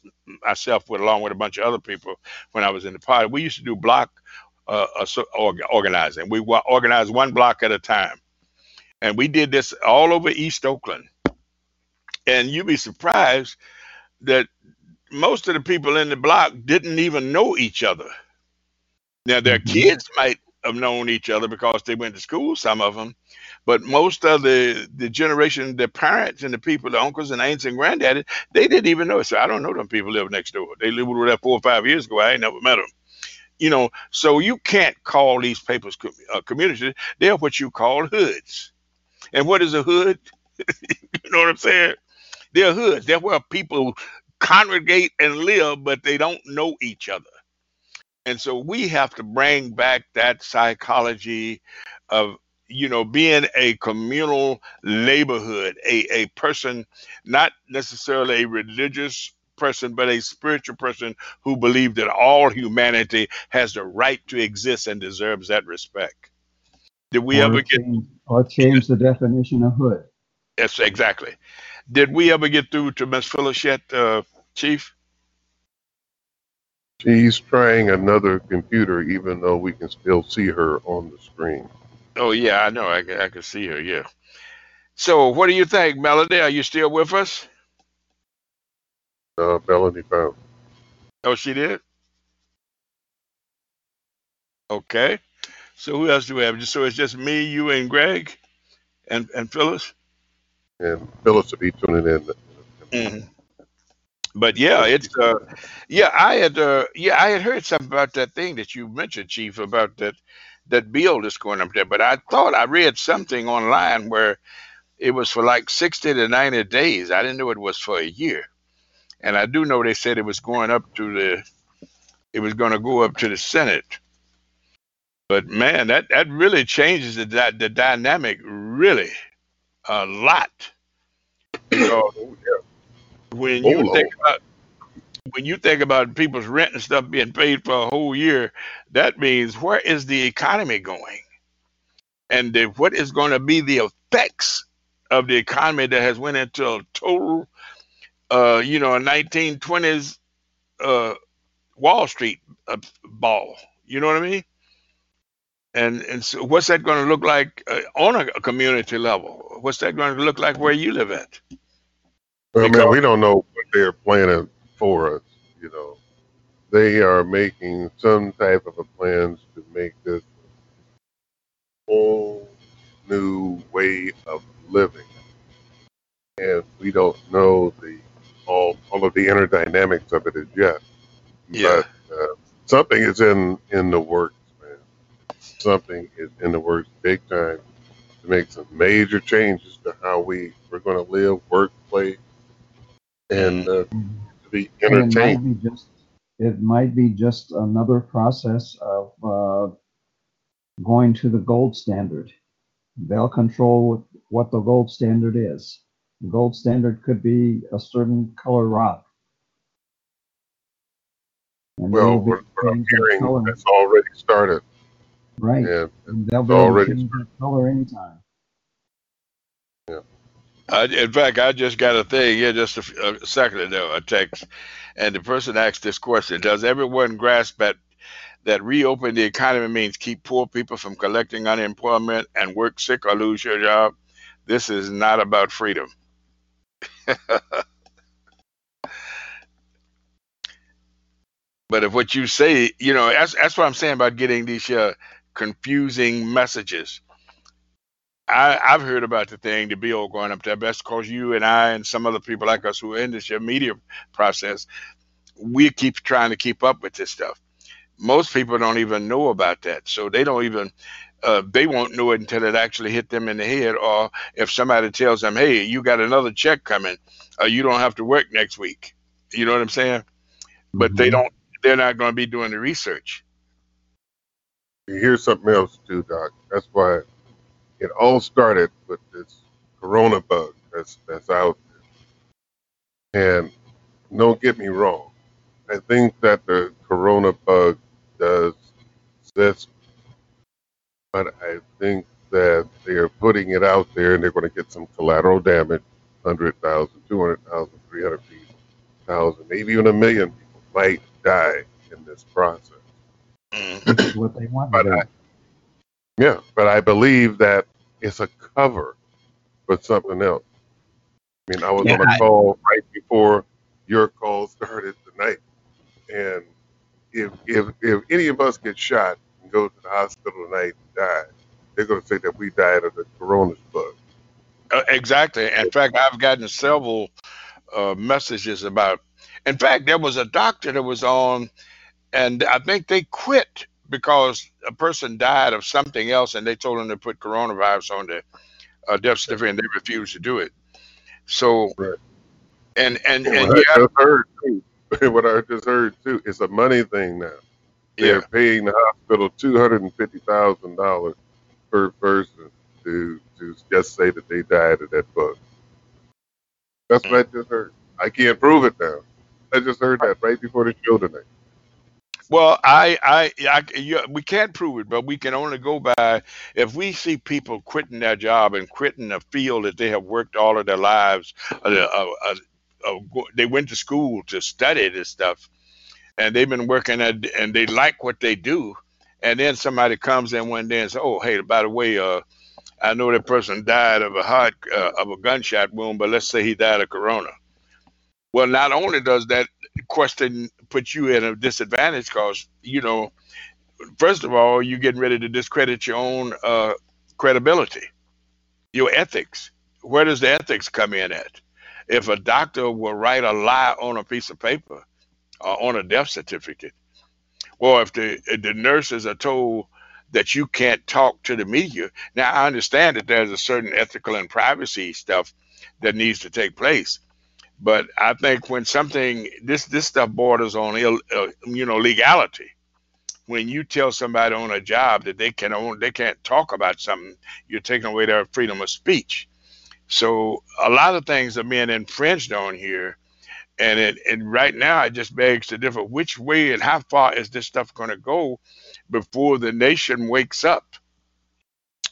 myself with along with a bunch of other people when I was in the party. We used to do block uh, organizing. We organized one block at a time, and we did this all over East Oakland. And you'd be surprised that most of the people in the block didn't even know each other. Now their mm-hmm. kids might have known each other because they went to school, some of them, but most of the the generation, the parents and the people, the uncles and aunts and granddaddy, they didn't even know. So I don't know them people live next door. They lived over there four or five years ago. I ain't never met them. You know, so you can't call these papers uh, communities. They're what you call hoods. And what is a hood? [LAUGHS] you know what I'm saying? They're hoods. They're where people congregate and live, but they don't know each other. And so we have to bring back that psychology of you know, being a communal neighborhood, a, a person, not necessarily a religious person, but a spiritual person who believes that all humanity has the right to exist and deserves that respect. Did we or ever get change, or change the definition of hood? Yes, exactly. Did we ever get through to Miss Phyllis yet, uh, Chief? She's trying another computer, even though we can still see her on the screen. Oh yeah, I know. I, I can see her. Yeah. So, what do you think, Melody? Are you still with us? Uh, Melody found. Oh, she did. Okay. So who else do we have? So it's just me, you, and Greg, and and Phyllis. And Phyllis will be tuning in. Mm-hmm. But yeah, it's uh, yeah. I had uh, yeah, I had heard something about that thing that you mentioned, Chief, about that that bill that's going up there. But I thought I read something online where it was for like 60 to 90 days. I didn't know it was for a year. And I do know they said it was going up to the, it was going to go up to the Senate. But man, that, that really changes the, the dynamic really a lot. Because when you oh, think about when you think about people's rent and stuff being paid for a whole year, that means where is the economy going? And the, what is going to be the effects of the economy that has went into a total, uh, you know, a 1920s uh, Wall Street uh, ball? You know what I mean? And and so what's that going to look like uh, on a, a community level? What's that going to look like where you live at? Well, man, we don't know what they're planning for us. You know, they are making some type of a plans to make this a whole new way of living, and we don't know the all all of the inner dynamics of it as yet. Yeah. But uh, something is in in the works, man. Something is in the works, big time, to make some major changes to how we we're going to live, work, play, and uh, be entertained. It might be just it might be just another process of uh, going to the gold standard. They'll control what the gold standard is. The gold standard could be a certain color rock. And well, we're, we're hearing that's already started. Right. And, and they'll be able to change that color anytime. I, in fact, I just got a thing here just a, a, second ago, a text, and the person asked this question: Does everyone grasp that that reopen the economy means keep poor people from collecting unemployment and work sick or lose your job? This is not about freedom. [LAUGHS] But if what you say, you know, that's that's what I'm saying about getting these uh, confusing messages. I, I've heard about the thing, the bill going up there. That's because you and I and some other people like us who are in this media process, we keep trying to keep up with this stuff. Most people don't even know about that, so they don't even uh, they won't know it until it actually hit them in the head, or if somebody tells them, "Hey, you got another check coming, uh, you don't have to work next week." You know what I'm saying? But they Mhm. don't. They're not going to be doing the research. Here's something else too, Doc. That's why it all started with this corona bug that's that's out there. And don't get me wrong, I think that the corona bug does exist, but I think that they're putting it out there and they're going to get some collateral damage 100,000, 200,000, 300,000, maybe even a million people might die in this process. What they want. But I, yeah, but I believe that it's a cover for something else. I mean, I was Yeah, on a I- call right before your call started tonight, and if if if any of us get shot and go to the hospital tonight and die, they're going to say that we died of the corona bug. Uh, exactly. In fact, I've gotten several uh, messages about. In fact, there was a doctor that was on, and I think they quit because a person died of something else, and they told them to put coronavirus on the uh, death certificate, and they refused to do it. So, Right. and and And what I just heard too, [LAUGHS] what I just heard too, it's a money thing now. They're yeah, paying the hospital two hundred and fifty thousand dollars per person to to just say that they died of that bug. That's what I just heard. I can't prove it now. I just heard that right before the show tonight. Well, I, I, I, yeah, we can't prove it, but we can only go by if we see people quitting their job and quitting a field that they have worked all of their lives. Uh, uh, uh, uh, they went to school to study this stuff, and they've been working at, and they like what they do. And then somebody comes in one day and says, "Oh, hey, by the way, uh, I know that person died of a heart uh, of a gunshot wound, but let's say he died of corona." Well, not only does that question put you in a disadvantage because you know first of all you're getting ready to discredit your own uh, credibility your ethics. Where does the ethics come in at? If a doctor will write a lie on a piece of paper or on a death certificate or if the if the nurses are told that you can't talk to the media now i understand that there's a certain ethical and privacy stuff that needs to take place but I think when something this this stuff borders on Ill, uh, you know legality. When you tell somebody on a job that they can own, they can't talk about something, you're taking away their freedom of speech. So a lot of things are being infringed on here, and it and right now it just begs to differ which way and how far is this stuff going to go before the nation wakes up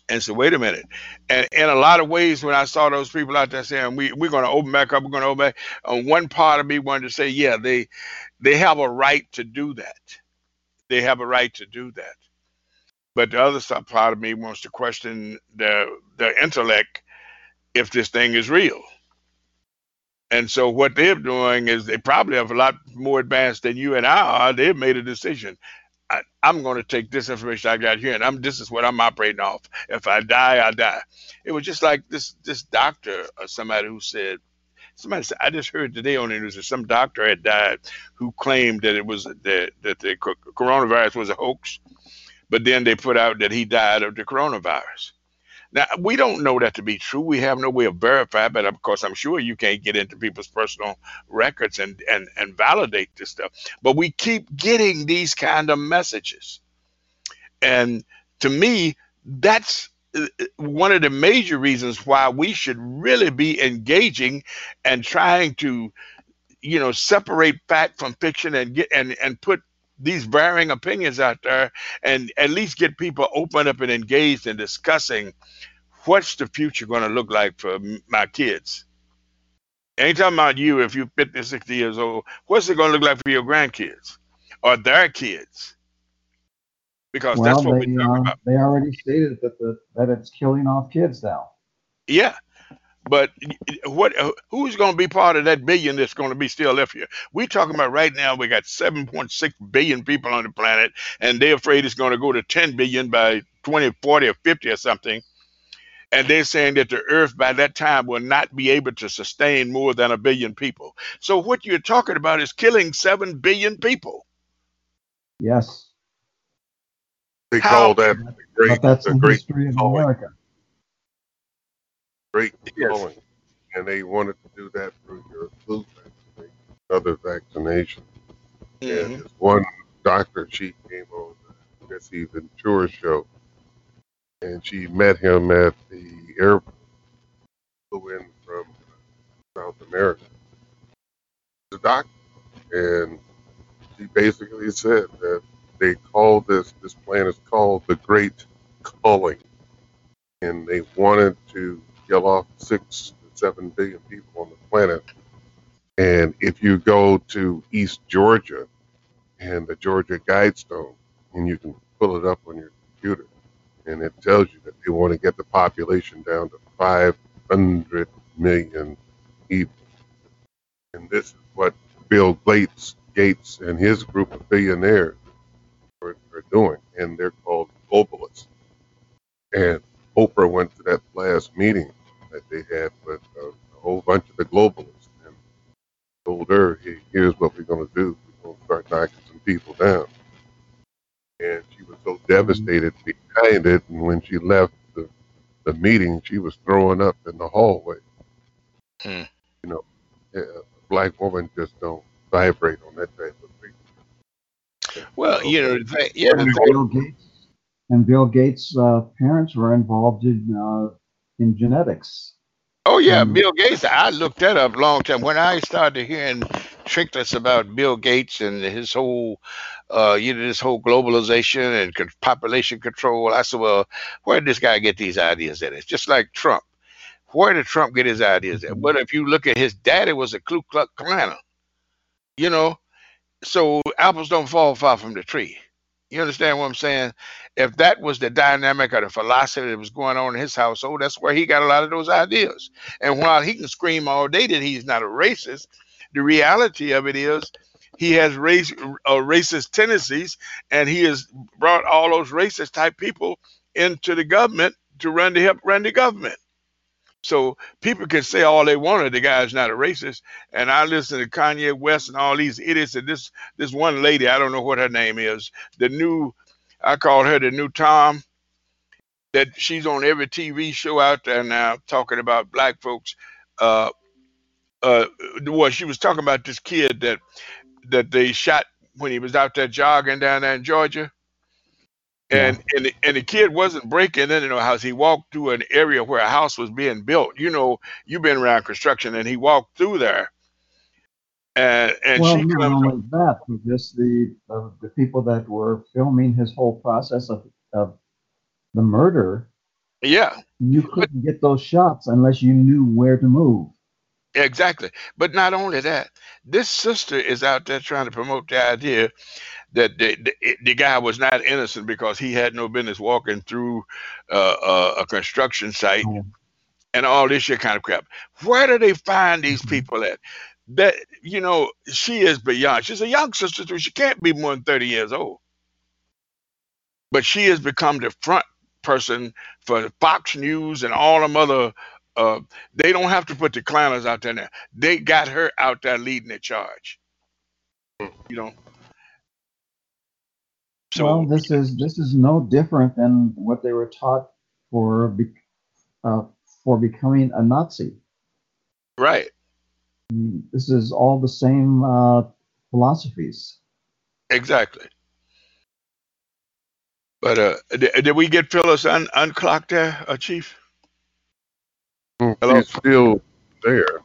and so wait a minute. And in a lot of ways, when I saw those people out there saying we we're going to open back up, we're going to open back, uh, one part of me wanted to say, yeah, they they have a right to do that. They have a right to do that. But the other part of me wants to question their their intellect if this thing is real. And so what they're doing is they probably have a lot more advanced than you and I are. They've made a decision. I, I'm going to take this information I got here, and I'm this is what I'm operating off. If I die, I die. It was just like this this doctor or somebody who said somebody said I just heard today on the news that some doctor had died who claimed that it was that that the coronavirus was a hoax, but then they put out that he died of the coronavirus. Now we don't know that to be true. We have no way of verifying, but of course I'm sure you can't get into people's personal records and and and validate this stuff. But we keep getting these kind of messages, and to me, that's uh, uh, one of the major reasons why we should really be engaging and trying to, you know, separate fact from fiction and get and and put these varying opinions out there and at least get people open up and engaged in discussing what's the future going to look like for my kids. Ain't talking about you if you're 50, 60 years old. What's it going to look like for your grandkids or their kids? Because Well, that's what they we're talking uh, about. they already stated that the that it's killing off kids now. Yeah. But what? Uh, who's going to be part of that billion that's going to be still left here? We're talking about right now. We got 7.6 billion people on the planet, and they're afraid it's going to go to 10 billion by 2040 or 50 or something. And they're saying that the Earth by that time will not be able to sustain more than a billion people. So what you're talking about is killing seven billion people. Yes. They call that the great, that's the the great history of. America. Great Yes. culling. And they wanted to do that through your flu vaccination, other vaccination. Mhm. And this one doctor, she came on the Jesse Ventura show, and she met him at the airport, flew in from South America. The doctor, and she basically said that they call this this plan is called the Great Culling, and they wanted to kill off six to seven billion people on the planet. And if you go to East Georgia and the Georgia Guidestone, and you can pull it up on your computer, and it tells you that they want to get the population down to 500 million people. And this is what Bill Gates, Gates and his group of billionaires are, are doing, and they're called globalists. And Oprah went to that last meeting that they had with uh, a whole bunch of the globalists and told her, hey, here's what we're going to do. We're going to start knocking some people down. And she was so devastated behind it. And when she left the, the meeting, she was throwing up in the hallway. Hmm. You know, a black woman just don't vibrate on that type of thing. Well, you know, the thing, yeah, And Bill Gates and Bill Gates' uh, parents were involved in uh, in genetics. Oh yeah, Um, Bill Gates. I looked that up long time. When I started hearing trinkets about Bill Gates and his whole, uh, you know, this whole globalization and population control, I said, well, where did this guy get these ideas at? It's just like Trump. Where did Trump get his ideas at? But if you look at his daddy was a Ku Klux Klaner, you know, so apples don't fall far from the tree. You understand what I'm saying? If that was the dynamic or the philosophy that was going on in his household, that's where he got a lot of those ideas. And while he can scream all day that he's not a racist, the reality of it is he has race uh, racist tendencies, and he has brought all those racist type people into the government to run to help run the government. So people can say all they want, the guy's not a racist. And I listen to Kanye West and all these idiots. And this this one lady, I don't know what her name is, the new, I call her the new Tom. That she's on every TV show out there now talking about black folks. Uh, uh, well, she was talking about this kid that that they shot when he was out there jogging down there in Georgia. And and the, and the kid wasn't breaking into the house. He walked through an area where a house was being built. You know, you've been around construction, and he walked through there. And and well, she not comes. only that, but just the uh, the people that were filming his whole process of, of the murder, Yeah, you couldn't get those shots unless you knew where to move. exactly. But not only that, this sister is out there trying to promote the idea that the, the, the guy was not innocent because he had no business walking through uh, uh, a construction site Oh. and all this shit kind of crap. Where do they find these Mhm. people at? That you know, she is beyond. She's a young sister, so she can't be more than thirty years old. But she has become the front person for Fox News and all them other. Uh, they don't have to put the clowners out there now. They got her out there leading the charge. You know. So well, this is this is no different than what they were taught for be, uh, for becoming a Nazi. right, This is all the same uh, philosophies. exactly. But uh, did, did we get Phyllis un- unclocked there, uh, Chief? Hello? She's still there.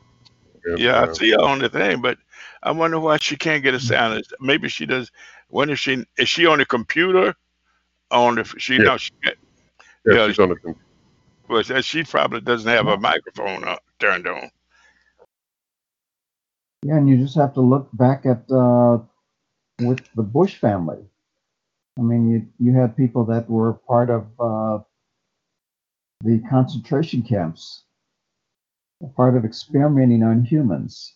And, Yeah, I uh, see her on the thing, but I wonder why she can't get a sound. Maybe she does. When is she? Is she on the computer? On the she? Yeah. No, she. yeah, yeah, she's on the computer. Well, she- she probably doesn't have a microphone uh, turned on. Yeah, and you just have to look back at uh, with the Bush family. I mean, you you had people that were part of uh, the concentration camps, part of experimenting on humans.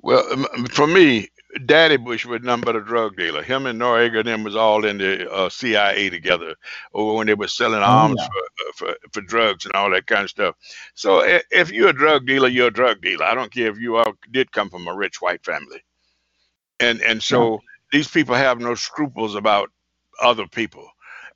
Well, um, for me, Daddy Bush was nothing but a drug dealer. Him and Noriega and them was all in the uh, CIA together, or when they were selling Oh arms yeah. for, uh, for for drugs and all that kind of stuff. So if you're a drug dealer, you're a drug dealer. I don't care if you all did come from a rich white family. And and Yeah. so these people have no scruples about other people,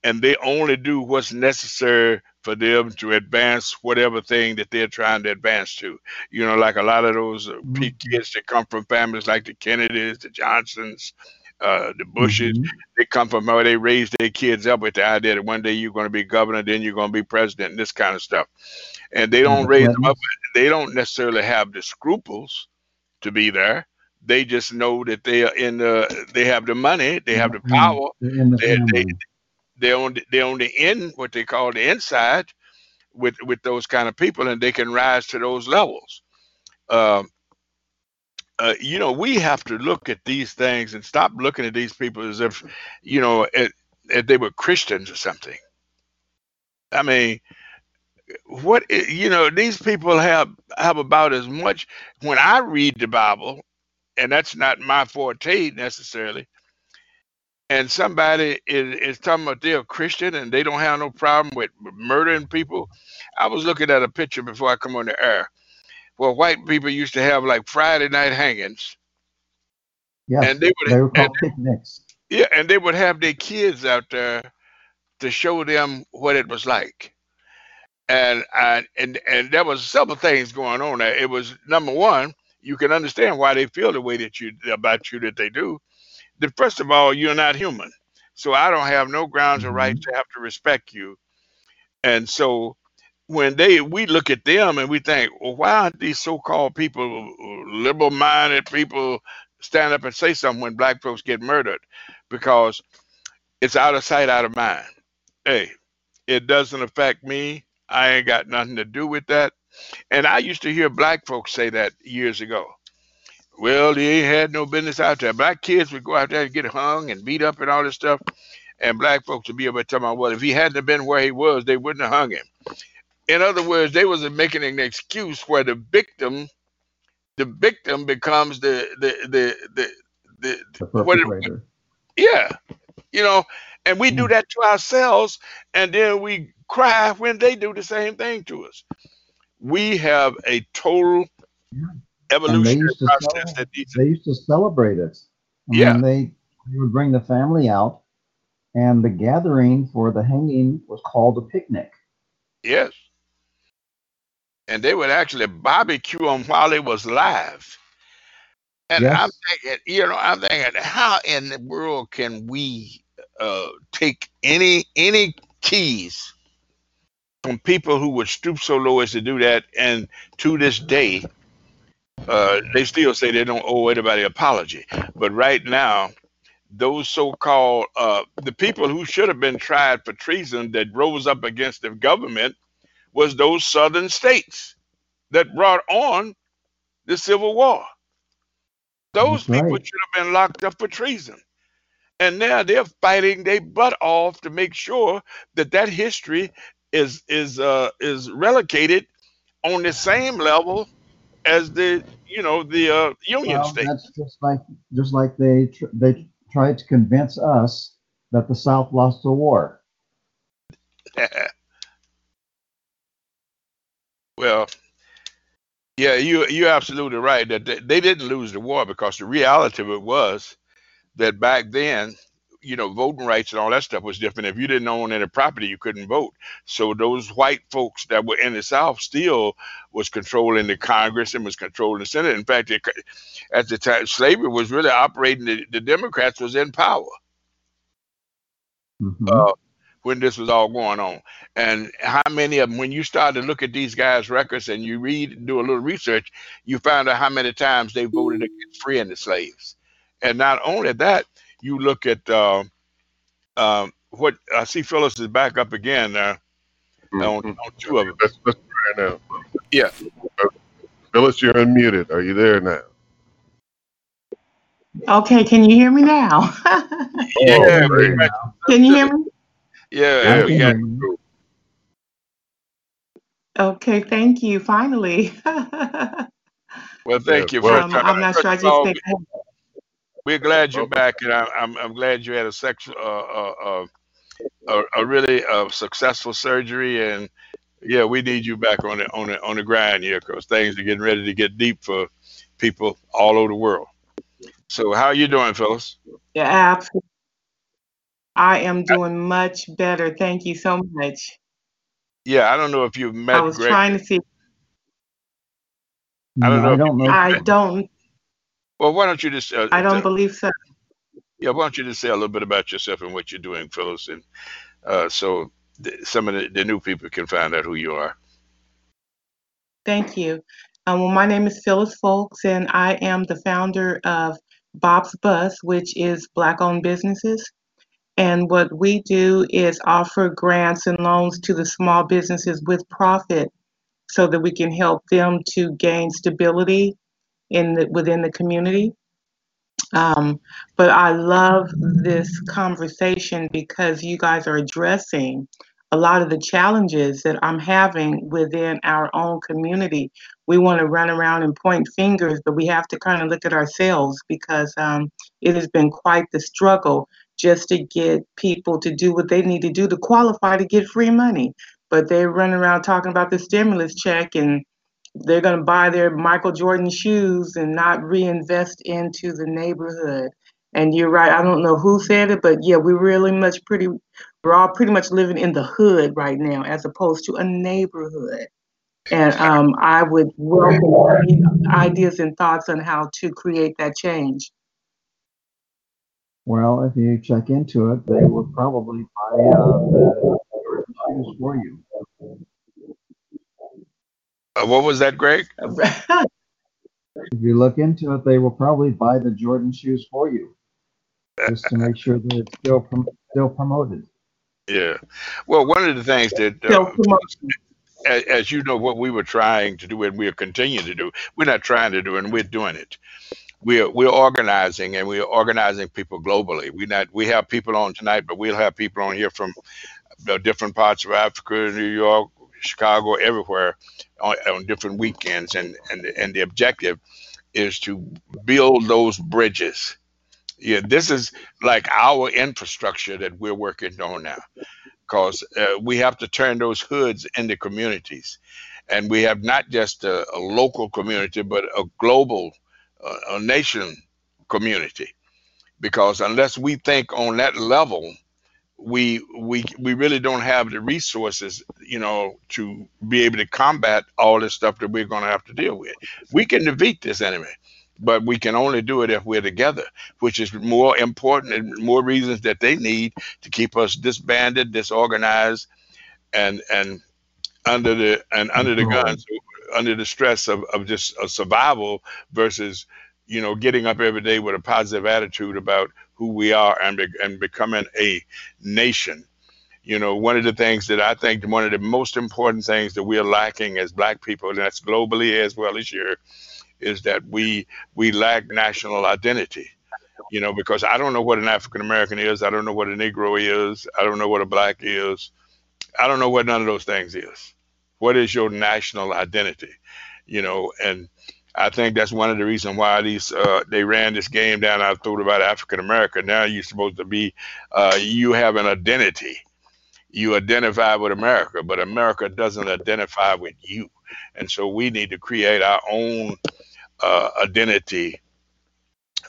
and they only do what's necessary for them to advance whatever thing that they're trying to advance to. You know, like a lot of those uh, Mm-hmm. kids that come from families like the Kennedys, the Johnsons, uh, the Bushes. hmm They come from where they raise their kids up with the idea that one day you're going to be governor, then you're going to be president, and this kind of stuff. And they don't the raise them up. They don't necessarily have the scruples to be there. They just know that they are in the. They have the money. They have the power. they're the They they family. they on the, they on the in what they call the inside with with those kind of people, and they can rise to those levels. Um, uh, you know, we have to look at these things and stop looking at these people as if, you know, if, they were Christians or something. I mean, what you know, these people have have about as much. When I read the Bible, and that's not my forte necessarily, and somebody is, is talking about they're a Christian and they don't have no problem with murdering people. I was looking at a picture before I come on the air where white people used to have like Friday night hangings, Yes, and they would they were and called picnics. yeah, and they would have their kids out there to show them what it was like. And I, and and there was several things going on there. It was number one, you can understand why they feel the way that you about you that they do. That first of all, you're not human, so I don't have no grounds or right mm-hmm. to have to respect you. And so when they we look at them and we think, well, why aren't these so-called people, liberal-minded people, stand up and say something when black folks get murdered? Because it's out of sight, out of mind. Hey, it doesn't affect me. I ain't got nothing to do with that. And I used to hear black folks say that years ago. Well, they ain't had no business out there. Black kids would go out there and get hung and beat up and all this stuff. And black folks would be able to tell my well, if he hadn't been where he was, they wouldn't have hung him. In other words, they was making an excuse where the victim, the victim becomes the the the the, the, The what it, yeah, you know, and we do Mm. that to ourselves, and then we cry when they do the same thing to us. We have a total Yeah. And they evolutionary process that needs. They used to celebrate it. And Yeah, they, they would bring the family out, and the gathering for the hanging was called a picnic. yes, and they would actually barbecue them while they was live. And I'm thinking, you know, I'm thinking, how in the world can we uh, take any any keys from people who would stoop so low as to do that, and to this day, uh, they still say they don't owe anybody apology. But right now, those so-called uh, the people who should have been tried for treason that rose up against the government was those southern states that brought on the Civil War. Those That's people right. should have been locked up for treason. And now they're fighting their butt off to make sure that that history is is uh, is relocated on the same level as the you know the uh, Union Well, states. that's just like just like they tr- they tried to convince us that the South lost the war. [LAUGHS] well, yeah, you you're absolutely right that they, they didn't lose the war because the reality of it was that back then, you know, voting rights and all that stuff was different. If you didn't own any property, you couldn't vote. So those white folks that were in the South still was controlling the Congress and was controlling the Senate. In fact, it, at the time, slavery was really operating. The, the Democrats was in power hmm uh, when this was all going on. And how many of them, when you start to look at these guys' records and you read and do a little research, you find out how many times they voted against freeing the slaves. And not only that, you look at uh, um, what I see Phyllis is back up again uh, on, Mhm. on two of them. Let's let's try now. Yeah. Phyllis, you're unmuted. Are you there now? Okay, can you hear me now? [LAUGHS] Yeah, Oh, we Can you hear me? yeah, I Yeah, we got you. Okay, thank you. Finally. [LAUGHS] Well, thank you for well, um. I'm not sure. I of just all, think we're glad you're back, and I, I'm I'm glad you had a sexual uh, uh, uh, a, a really uh, successful surgery, and yeah, we need you back on the on the on the grind here because things are getting ready to get deep for people all over the world. So, how are you doing, Phyllis? yeah, absolutely. I am doing much better. Thank you so much. Yeah, I don't know if you've I met was Greg. trying to see. I don't No, know I don't know. I don't. Well, why don't you just uh, I don't believe so. yeah, why don't you just say a little bit about yourself and what you're doing, Phyllis, and uh, so th- some of the, the new people can find out who you are. Thank you. Um, well, my name is Phyllis Fulz, and I am the founder of Bob's Bus, which is Black-owned businesses. And what we do is offer grants and loans to the small businesses with profit so that we can help them to gain stability in the, within the community. Um, but I love this conversation because you guys are addressing a lot of the challenges that I'm having within our own community. We want to run around and point fingers, but we have to kind of look at ourselves because um, it has been quite the struggle just to get people to do what they need to do to qualify to get free money. But they run around talking about the stimulus check and they're going to buy their Michael Jordan shoes and not reinvest into the neighborhood. And you're right. I don't know who said it, but yeah, we're really much pretty, we're all pretty much living in the hood right now as opposed to a neighborhood. And um, I would welcome ideas and thoughts on how to create that change. Well, if you check into it, they will probably buy uh, shoes for you. Uh, what was that, Greg? [LAUGHS] If you look into it, they will probably buy the Jordan shoes for you, just to make sure that it's still prom- still promoted. Yeah. Well, one of the things that, So, uh, promotion. as, as you know, what we were trying to do and we are continuing to do, we're not trying to do, and we're doing it. We're we're organizing, and we're organizing people globally. We not we have people on tonight, but we'll have people on here from different parts of Africa, New York, Chicago, everywhere on, on different weekends, and and and the objective is to build those bridges. Yeah, this is like our infrastructure that we're working on now because uh, we have to turn those hoods into communities. And we have not just a, a local community, but a global, uh, a nation community. Because unless we think on that level, we we we really don't have the resources, you know, to be able to combat all this stuff that we're going to have to deal with. We can defeat this enemy, but we can only do it if we're together, which is more important and more reasons that they need to keep us disbanded, disorganized, and and under the and under the guns, under the stress of, of just a survival versus you know getting up every day with a positive attitude about who we are and be, and becoming a nation. You know, one of the things that I think one of the most important things that we're lacking as Black people, and that's globally as well as here, is that we we lack national identity. You know, because I don't know what an African American is, I don't know what a Negro is, I don't know what a Black is, I don't know what none of those things is. What is your national identity? You know, and I think that's one of the reasons why these uh, they ran this game down our throat about African America. Now you're supposed to be, uh, you have an identity. You identify with America, but America doesn't identify with you. And so we need to create our own uh, identity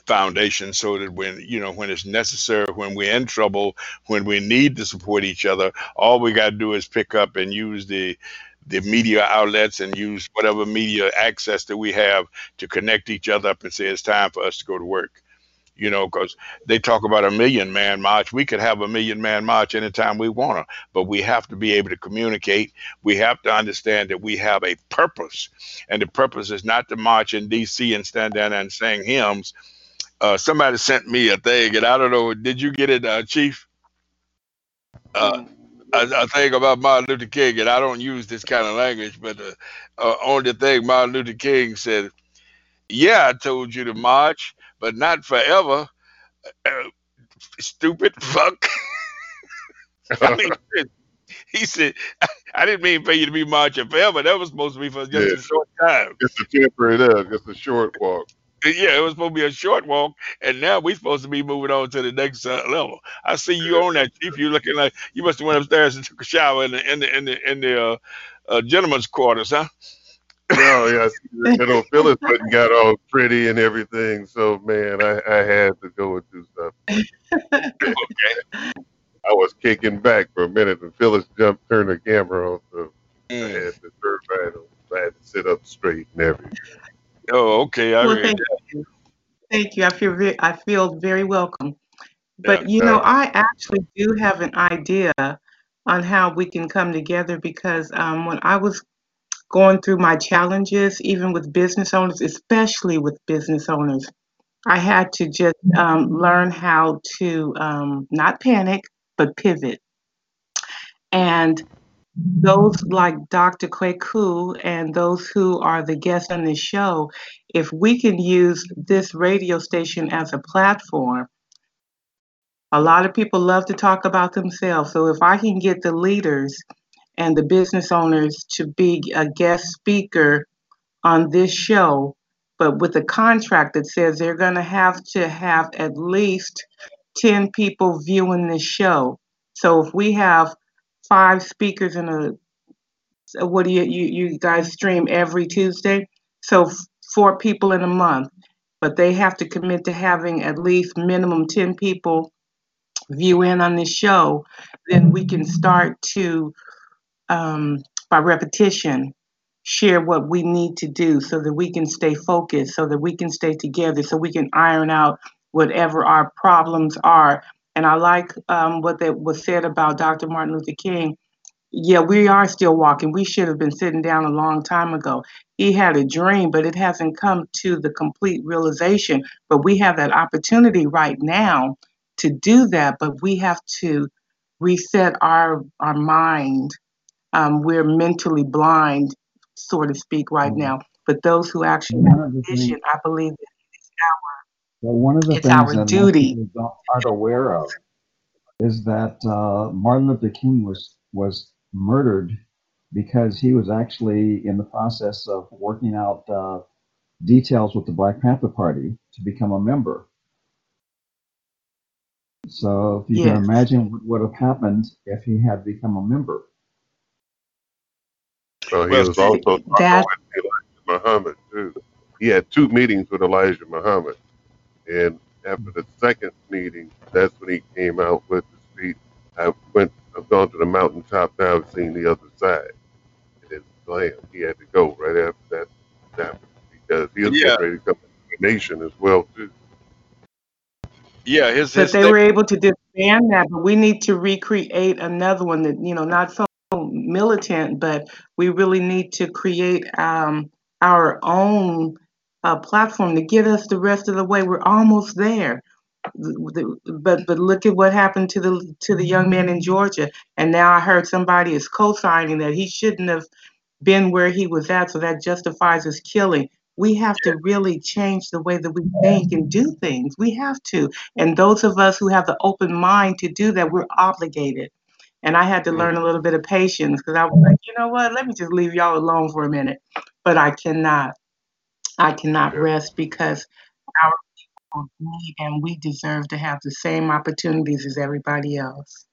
foundation so that when you know when it's necessary when we're in trouble when we need to support each other all we got to do is pick up and use the the media outlets and use whatever media access that we have to connect each other up and say it's time for us to go to work you know because they talk about a million man march we could have a million man march anytime we want to but we have to be able to communicate we have to understand that we have a purpose and the purpose is not to march in dc and stand down and sing hymns uh, somebody sent me a thing, and I don't know. Did you get it, uh, Chief? Uh, a, a thing about Martin Luther King, and I don't use this kind of language, but uh, uh, on the thing, Martin Luther King said, "Yeah, I told you to march, but not forever." Uh, stupid [LAUGHS] fuck. I mean, [LAUGHS] he said, [LAUGHS] I didn't mean for you to be marching forever. That was supposed to be for just Yeah. a short time. Just a temporary there, just a short walk. [LAUGHS] Yeah, it was supposed to be a short walk, and now we're supposed to be moving on to the next uh, level. I see you on that chief. you're looking like you must have went upstairs and took a shower in the in the in the, in the uh, uh, gentleman's quarters, huh? No, [LAUGHS] yeah, I see that little Phyllis button got all pretty and everything. So man, I, I had to go and do something. Okay. I was kicking back for a minute, and Phyllis jumped, turned the camera on, so I Mm. had to turn right on. I had to sit up straight and everything. Oh, okay. I Well, thank that. you. Thank you. I feel very, I feel very welcome. Yeah, But you know, no, I actually do have an idea on how we can come together because um, when I was going through my challenges, even with business owners, especially with business owners, I had to just um, learn how to um, not panic, but pivot. And those like Dr. Kweku and those who are the guests on this show, if we can use this radio station as a platform, a lot of people love to talk about themselves. So if I can get the leaders and the business owners to be a guest speaker on this show, but with a contract that says they're going to have to have at least 10 people viewing this show. So if we have five speakers in a what do you, you you guys stream every Tuesday? So f- four people in a month, but they have to commit to having at least minimum 10 people view in on this show, then we can start to, um, by repetition, share what we need to do so that we can stay focused, so that we can stay together, so we can iron out whatever our problems are. And I like um, what that was said about Dr. Martin Luther King. Yeah, we are still walking. We should have been sitting down a long time ago. He had a dream, but it hasn't come to the complete realization. But we have that opportunity right now to do that, but we have to reset our our mind. Um, we're mentally blind, so to speak, right Mhm. now. But those who actually have a vision, I believe that it's well, one of the it's things our that most duty. people aren't aware of is that uh, Martin Luther King was was murdered because he was actually in the process of working out uh, details with the Black Panther Party to become a member. So if you can imagine what would have happened if he had become a member. so he was also That with Elijah Muhammad too. He had two meetings with Elijah Muhammad, and after the second meeting, that's when he came out with the speech. I went, I've gone to the mountaintop now. I've seen the other side, and then blam, he had to go right after that happened because he was yeah, getting ready to come to the nation as well too. yeah. His but his they thing. were able to disband that. But we need to recreate another one that you know, not so militant, but we really need to create um, our own uh, platform to get us the rest of the way. We're almost there. The- the- But but look at what happened to the to the young man in Georgia, and now I heard somebody is co-signing that he shouldn't have been where he was at, so that justifies his killing. We have to really change the way that we think and do things. We have to. And those of us who have the open mind to do that, we're obligated. And I had to learn a little bit of patience because I was like, you know what? Let me just leave y'all alone for a minute. But I cannot. I cannot rest because our people need and we deserve to have the same opportunities as everybody else.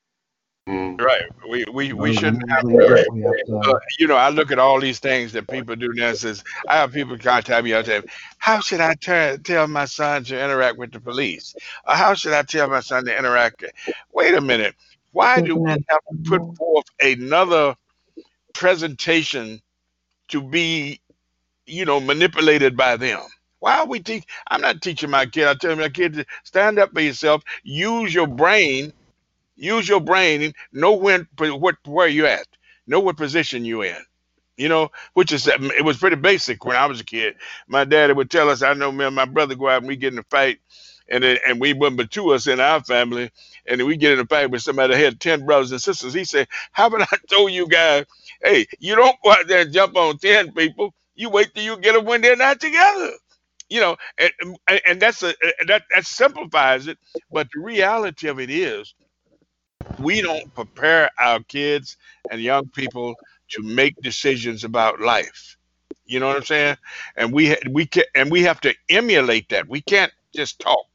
Mm, Right. We we we shouldn't have to. things that we have to, Uh, you know, I look at all these things that people do now. Says I have people contact me all the time. How should I tell tell my son to interact with the police? Or how should I tell my son to interact? Wait a minute. Why do we have to put forth another presentation to be, you know, manipulated by them? Why are we teach? I'm not teaching my kid. I tell my kid to stand up for yourself. Use your brain. Use your brain. Know when what where you at. Know what position you in. You know, which is it was pretty basic when I was a kid. My daddy would tell us. I know me and my brother go out and we get in a fight, and and we wouldn't but two us in our family, and we get in a fight with somebody that had ten brothers and sisters. He said, "How about I [LAUGHS] told you guys, hey, you don't go out there and jump on ten people. You wait till you get them when they're not together." You know, and and, that's a that that simplifies it. But the reality of it is, we don't prepare our kids and young people to make decisions about life. You know what I'm saying? And we we can and we have to emulate that. We can't just talk.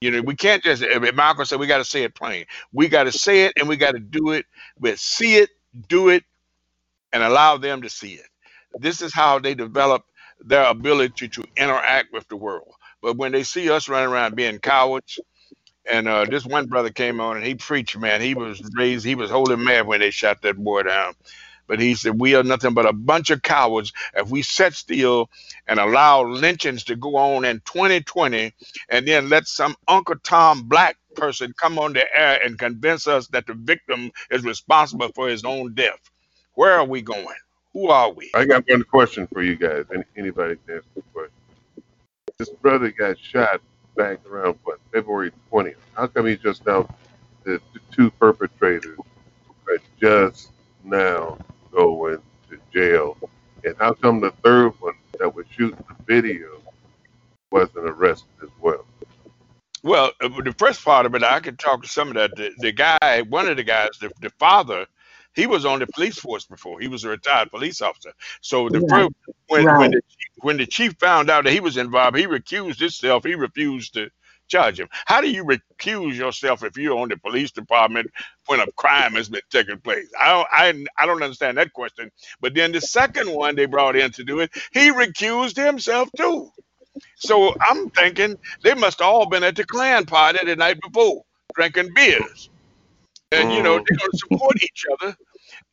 You know, we can't just. Malcolm said we got to say it plain. We got to say it and we got to do it. But see it, do it, and allow them to see it. This is how they develop their ability to interact with the world. But when they see us running around being cowards, and uh, this one brother came on and he preached, man. He was raised, he was holy mad when they shot that boy down. But he said, We are nothing but a bunch of cowards if we set still and allow lynchings to go on in 2020 and then let some Uncle Tom Black person come on the air and convince us that the victim is responsible for his own death. Where are we going? Who are we? I got one question for you guys. Any, anybody can ask a question. This brother got shot back around what February 20th. How come he just now the, the two perpetrators are just now going to jail, and how come the third one that was shooting the video wasn't arrested as well? Well, uh, the first part of it, I could talk to some of that. The, the guy, one of the guys, the, the father, he was on the police force before. He was a retired police officer. So the Yeah. first, when when the chief, when the chief found out that he was involved, he recused himself. He refused to charge him. How do you recuse yourself if you're on the police department when a crime has been taking place? I don't, I, I don't understand that question. But then the second one they brought in to do it, he recused himself too. So I'm thinking they must all been at the Klan party the night before, drinking beers. And you know, oh. they're gonna support each other.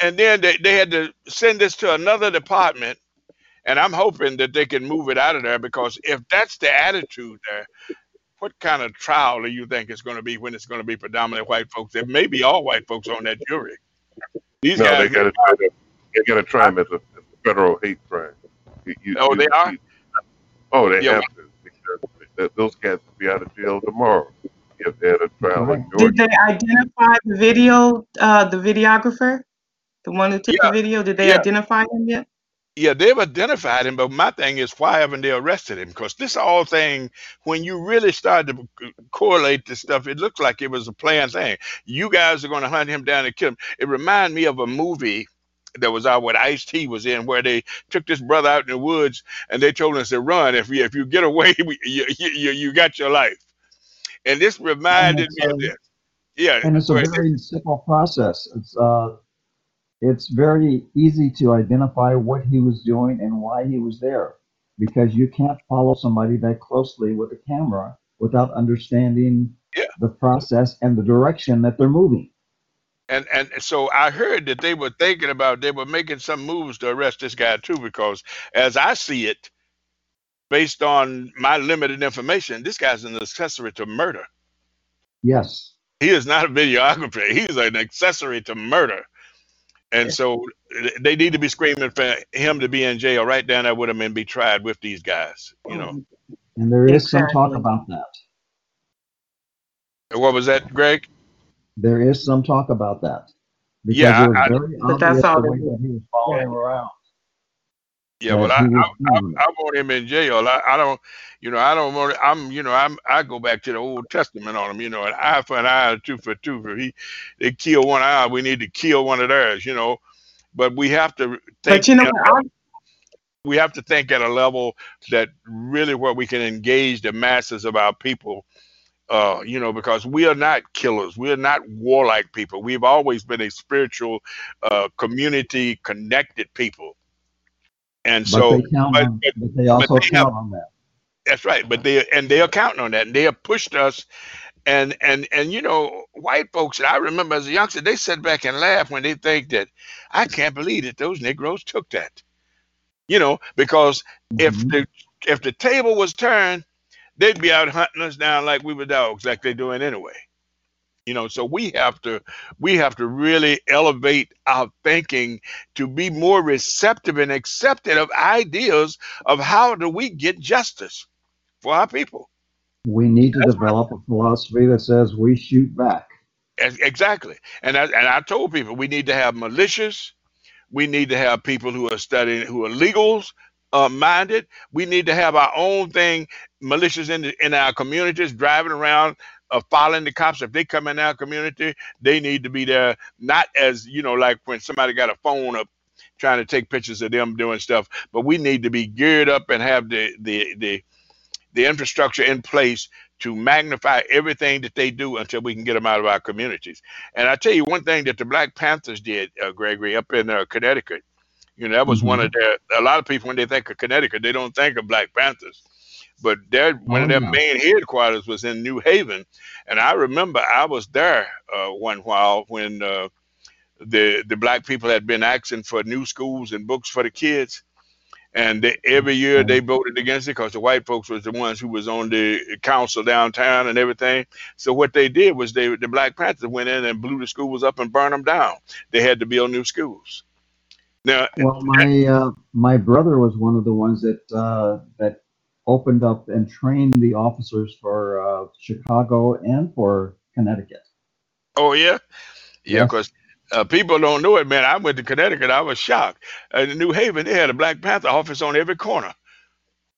And then they, they had to send this to another department. And I'm hoping that they can move it out of there because if that's the attitude there, what kind of trial do you think it's going to be when it's going to be predominantly white folks? There may be all white folks on that jury. These No, guys, they got to try to they got to try him as a, as a federal hate crime. You, you, oh, you- they are. you- oh, they Yeah, have to because those cats will be out of jail tomorrow if they had a trial in Georgia. Did they identify the video, uh, the videographer, the one who took Yeah, the video? Did they yeah. identify him yet? Yeah, they've identified him, but my thing is, why haven't they arrested him? Because this all thing, when you really start to correlate this stuff, it looks like it was a planned thing. You guys are going to hunt him down and kill him. It reminded me of a movie that was out what Ice T was in, where they took this brother out in the woods and they told us to run. If you if you get away, [LAUGHS] we- you you, you, you got your life. And this reminded it's me of a, this. Yeah, and it's a very simple process. It's uh, it's very easy to identify what he was doing and why he was there, because you can't follow somebody that closely with a camera without understanding Yeah. the process and the direction that they're moving. And and so I heard that they were thinking about they were making some moves to arrest this guy too, because as I see it, based on my limited information, this guy's an accessory to murder. Yes. He is not a videographer. He's an accessory to murder. And so they need to be screaming for him to be in jail right down there with him and be tried with these guys. You know, And there is some talk about that. what was that, Greg? There is some talk about that. Because Yeah, it was I- I- But that's obvious all the they way do. that he was following him around. Yeah, well, that I, I, I. I want him in jail. I, I don't, you know, I don't want. I'm, you know, I'm. I go back to the Old Testament on him. You know, an eye for an eye, a tooth for a tooth. If he, they kill one eye, we need to kill one of theirs. You know, but we have to think. But you know? I, we have to think at a level that really where we can engage the masses of our people. Uh, you know, because we are not killers, we are not warlike people. We've always been a spiritual, uh, community connected people. And But so, they count but, on, but but they also they have- count on that. that's right, but they and they are counting on that, and they have pushed us, and and and you know, white folks. I remember as a youngster, they sit back and laugh when they think that I can't believe that those Negroes took that. You know, because if Mhm. the if the table was turned, they'd be out hunting us down like we were dogs, like they're doing anyway. You know, so we have to we have to really elevate our thinking to be more receptive and accepted of ideas of how do we get justice for our people. We need to develop a philosophy that says we shoot back. Exactly. And I, and I told people we need to have militias. We need to have people who are studying, who are legals, uh, minded. We need to have our own thing, militias in the, in our communities, driving around, uh, following the cops. If they come in our community, they need to be there, not as you know, like when somebody got a phone up trying to take pictures of them doing stuff. But we need to be geared up and have the the the the infrastructure in place to magnify everything that they do until we can get them out of our communities. And I tell you one thing that the Black Panthers did, uh, Gregory, up in uh, Connecticut. You know, that was one hmm of their. A lot of people when they think of Connecticut, they don't think of Black Panthers. But their one Oh of their no. main headquarters was in New Haven, and I remember I was there uh, one while when uh, the the black people had been asking for new schools and books for the kids, and they, every year they voted against it because the white folks was the ones who was on the council downtown and everything. So what they did was they the Black Panthers went in and blew the schools up and burned them down. They had to build new schools. Now, Well, my uh, my brother was one of the ones that uh, that opened up and trained the officers for uh, Chicago and for Connecticut. oh yeah, yeah, because uh, people don't know it, man. I went to Connecticut. I was shocked. Uh, in New Haven, they had a Black Panther office on every corner.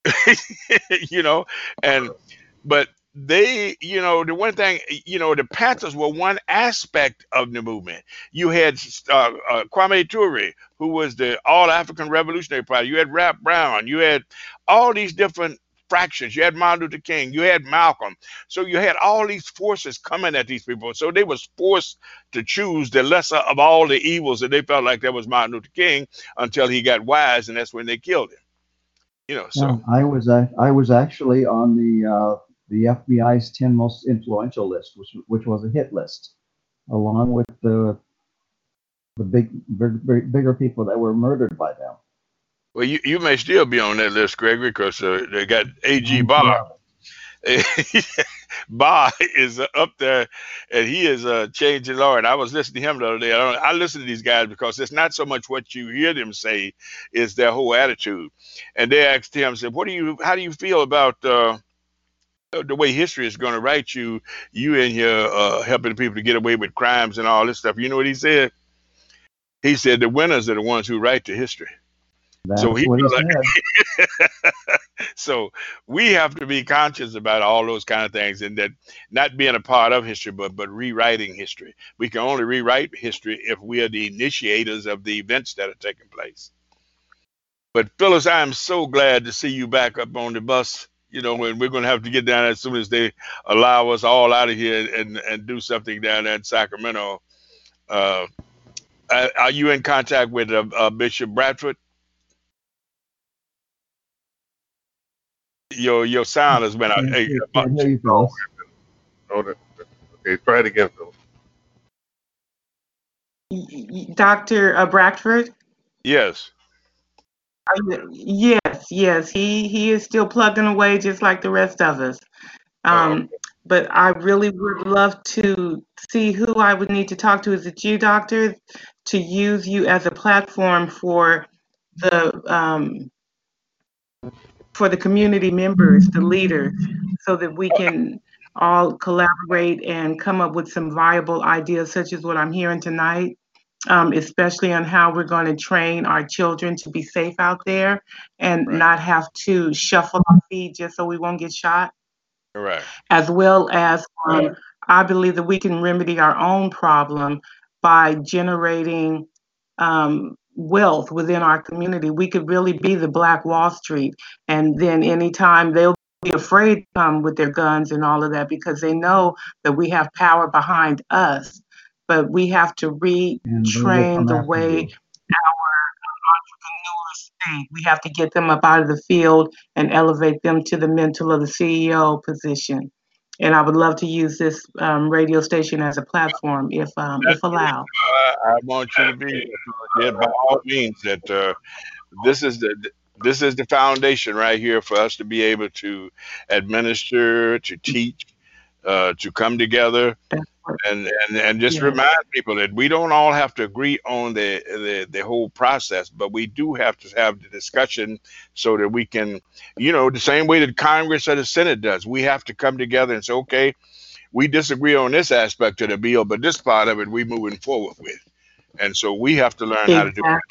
[LAUGHS] you know, and but they, you know, the one thing, you know, the Panthers were one aspect of the movement. You had uh, uh, Kwame Ture, who was the All African Revolutionary Party. You had Rap Brown. You had all these different fractions. You had Martin Luther King. You had Malcolm. So you had all these forces coming at these people. So they was forced to choose the lesser of all the evils, and they felt like that was Martin Luther King until he got wise, and that's when they killed him. You know, so. I was ac- I was actually on the uh, the FBI's ten most influential list, which which was a hit list, along with the the big, big, big bigger people that were murdered by them. Well, you, you may still be on that list, Gregory, because uh, they got A.G. Barr. Barr is up there, and he is uh, changing law. And I was listening to him the other day. I, don't, I listen to these guys because it's not so much what you hear them say, is their whole attitude. And they asked him, said, "What do you? How do you feel about?" Uh, the way history is going to write you, you in here uh, helping people to get away with crimes and all this stuff. You know what he said? He said the winners are the ones who write the history. that's So he he like said. [LAUGHS] so we have to be conscious about all those kind of things and that not being a part of history but but rewriting history we can only rewrite history if we are the initiators of the events that are taking place but phyllis i am so glad to see you back up on the bus you know and we're going to have to get down as soon as they allow us all out of here and and do something down there in sacramento uh are are you in contact with uh, uh, bishop bradford your your sound has been out. Hey, can't uh, can't hear you, Phyllis. That, that- okay, try it again, Phil. Y- y- Dr. uh, Bradford? yes. Are you- Yes, yes, he, he is still plugging away just like the rest of us. Um, but I really would love to see who I would need to talk to. Is it you, doctor, to use you as a platform for the um, for the community members, the leaders, so that we can all collaborate and come up with some viable ideas, such as what I'm hearing tonight, um, especially on how we're going to train our children to be safe out there and Right. not have to shuffle our feet just so we won't get shot Right. as well as um, I believe that we can remedy our own problem by generating um, wealth within our community. We could really be the Black Wall Street, and then anytime they'll be afraid to come with their guns and all of that because they know that we have power behind us. But we have to And they will retrain the way our entrepreneurs think. We have to get them up out of the field and elevate them to the mental of the CEO position. And I would love to use this um, radio station as a platform if um, if allowed. I, I want you to be yeah, by all means that uh, this is the this is the foundation right here for us to be able to administer, to teach, uh, to come together, That's what- and and, and just Yes. remind people that we don't all have to agree on the, the the whole process, but we do have to have the discussion so that we can, you know, the same way that Congress or the Senate does. We have to come together and say, okay, we disagree on this aspect of the bill, but this part of it we're moving forward with, and so we have to learn how to do. it.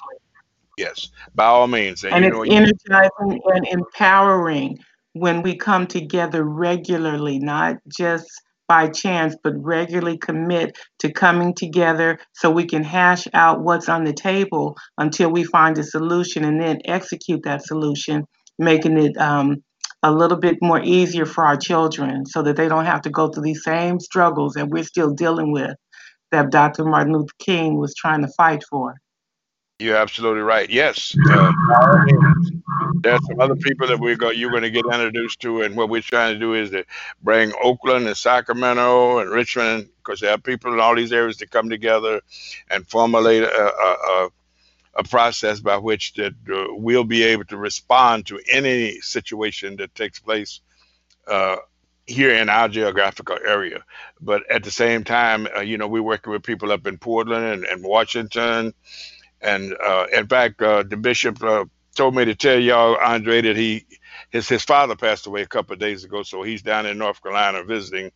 Yes, by all means. And, and it's know, energizing and empowering when we come together regularly, not just by chance, but regularly commit to coming together so we can hash out what's on the table until we find a solution and then execute that solution, making it um, a little bit more easier for our children so that they don't have to go through these same struggles that we're still dealing with that Dr. Martin Luther King was trying to fight for. You're absolutely right. Yes, uh, there's some other people that we go. You're going to get introduced to, and what we're trying to do is to bring Oakland and Sacramento and Richmond, because there are people in all these areas to come together and formulate a, a, a process by which that uh, we'll be able to respond to any situation that takes place uh, here in our geographical area. But at the same time, uh, you know, we're working with people up in Portland and, and Washington and uh, in fact, uh, the bishop uh, told me to tell y'all, Andre, that he his his father passed away a couple of days ago, so he's down in North Carolina visiting.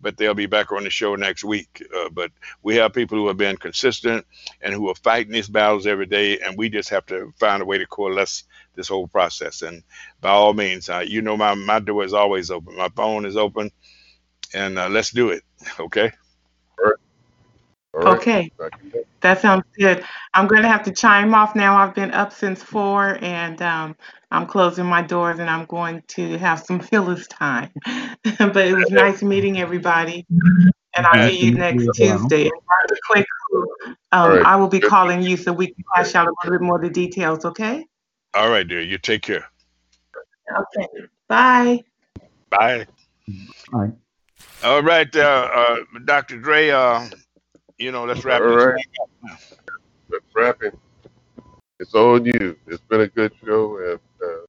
But they'll be back on the show next week. Uh, but we have people who have been consistent and who are fighting these battles every day, and we just have to find a way to coalesce this whole process. And by all means, uh, you know, my my door is always open. My phone is open, and uh, let's do it. [LAUGHS] Okay. Okay, that sounds good. I'm going to have to chime off now. I've been up since four and um, I'm closing my doors and I'm going to have some Phillis time. [LAUGHS] but it was nice meeting everybody. And I'll see you next Tuesday. And quick, um, right. I will be calling you so we can flash out a little bit more of the details, okay? All right, dear. You take care. Okay. Bye. Bye. Bye. All right, uh, uh, Dr. Dre. Uh, you know, let's wrap All right. Let's wrap it. It's on you. It's been a good show, and uh,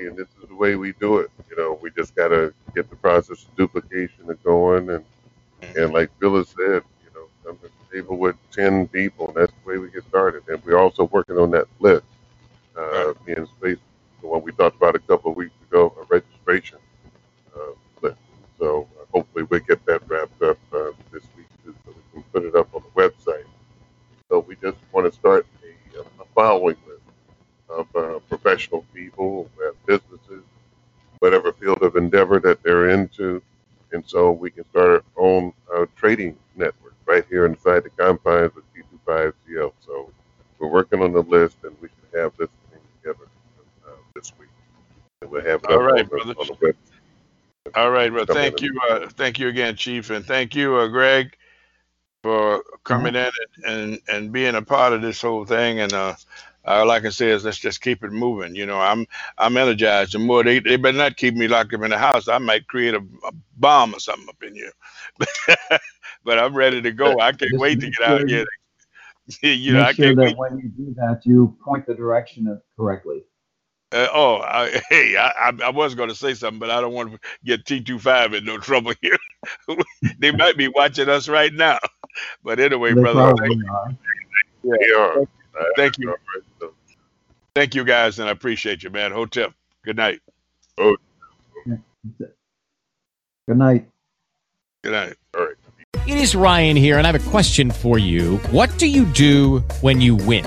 and this is the way we do it. You know, we just gotta get the process of duplication going, and and like Phillis said, you know, come to the table with ten people, and that's the way we get started. And we're also working on that list. Uh. Me and Space, the one we talked about a couple of weeks ago, a registration uh, list. So uh, hopefully we'll get that wrapped up uh, this week so we can put it up on the website. So we just want to start a, a following list of uh, professional people, businesses, whatever field of endeavor that they're into. And so we can start our own uh, trading network right here inside the confines of T25CL. So we're working on the list and we should have this thing together uh, this week. And we'll have it All right, on, the, on the website. All right, well, thank you, uh, thank you again, Chief, and thank you, uh, Greg, for coming in and, and, and being a part of this whole thing. And uh, all I can say is let's just keep it moving. You know, I'm I'm energized. The more they they better not keep me locked up in the house. I might create a, a bomb or something up in here. [LAUGHS] but I'm ready to go. I can't wait to get out of here. [LAUGHS] you know, Make I sure that wait. when you do that, you point the direction correctly. Uh, oh, I, [LAUGHS] hey, I, I, was going to say something, but I don't want to get T25 in no trouble here. they might be watching us right now. But anyway, they brother. Thank you. Yeah, thank you. Thank you, guys, and I appreciate you, man. Hotep. Good night. Oh. Good night. Good night. All right. It is Ryan here, and I have a question for you. What do you do when you win?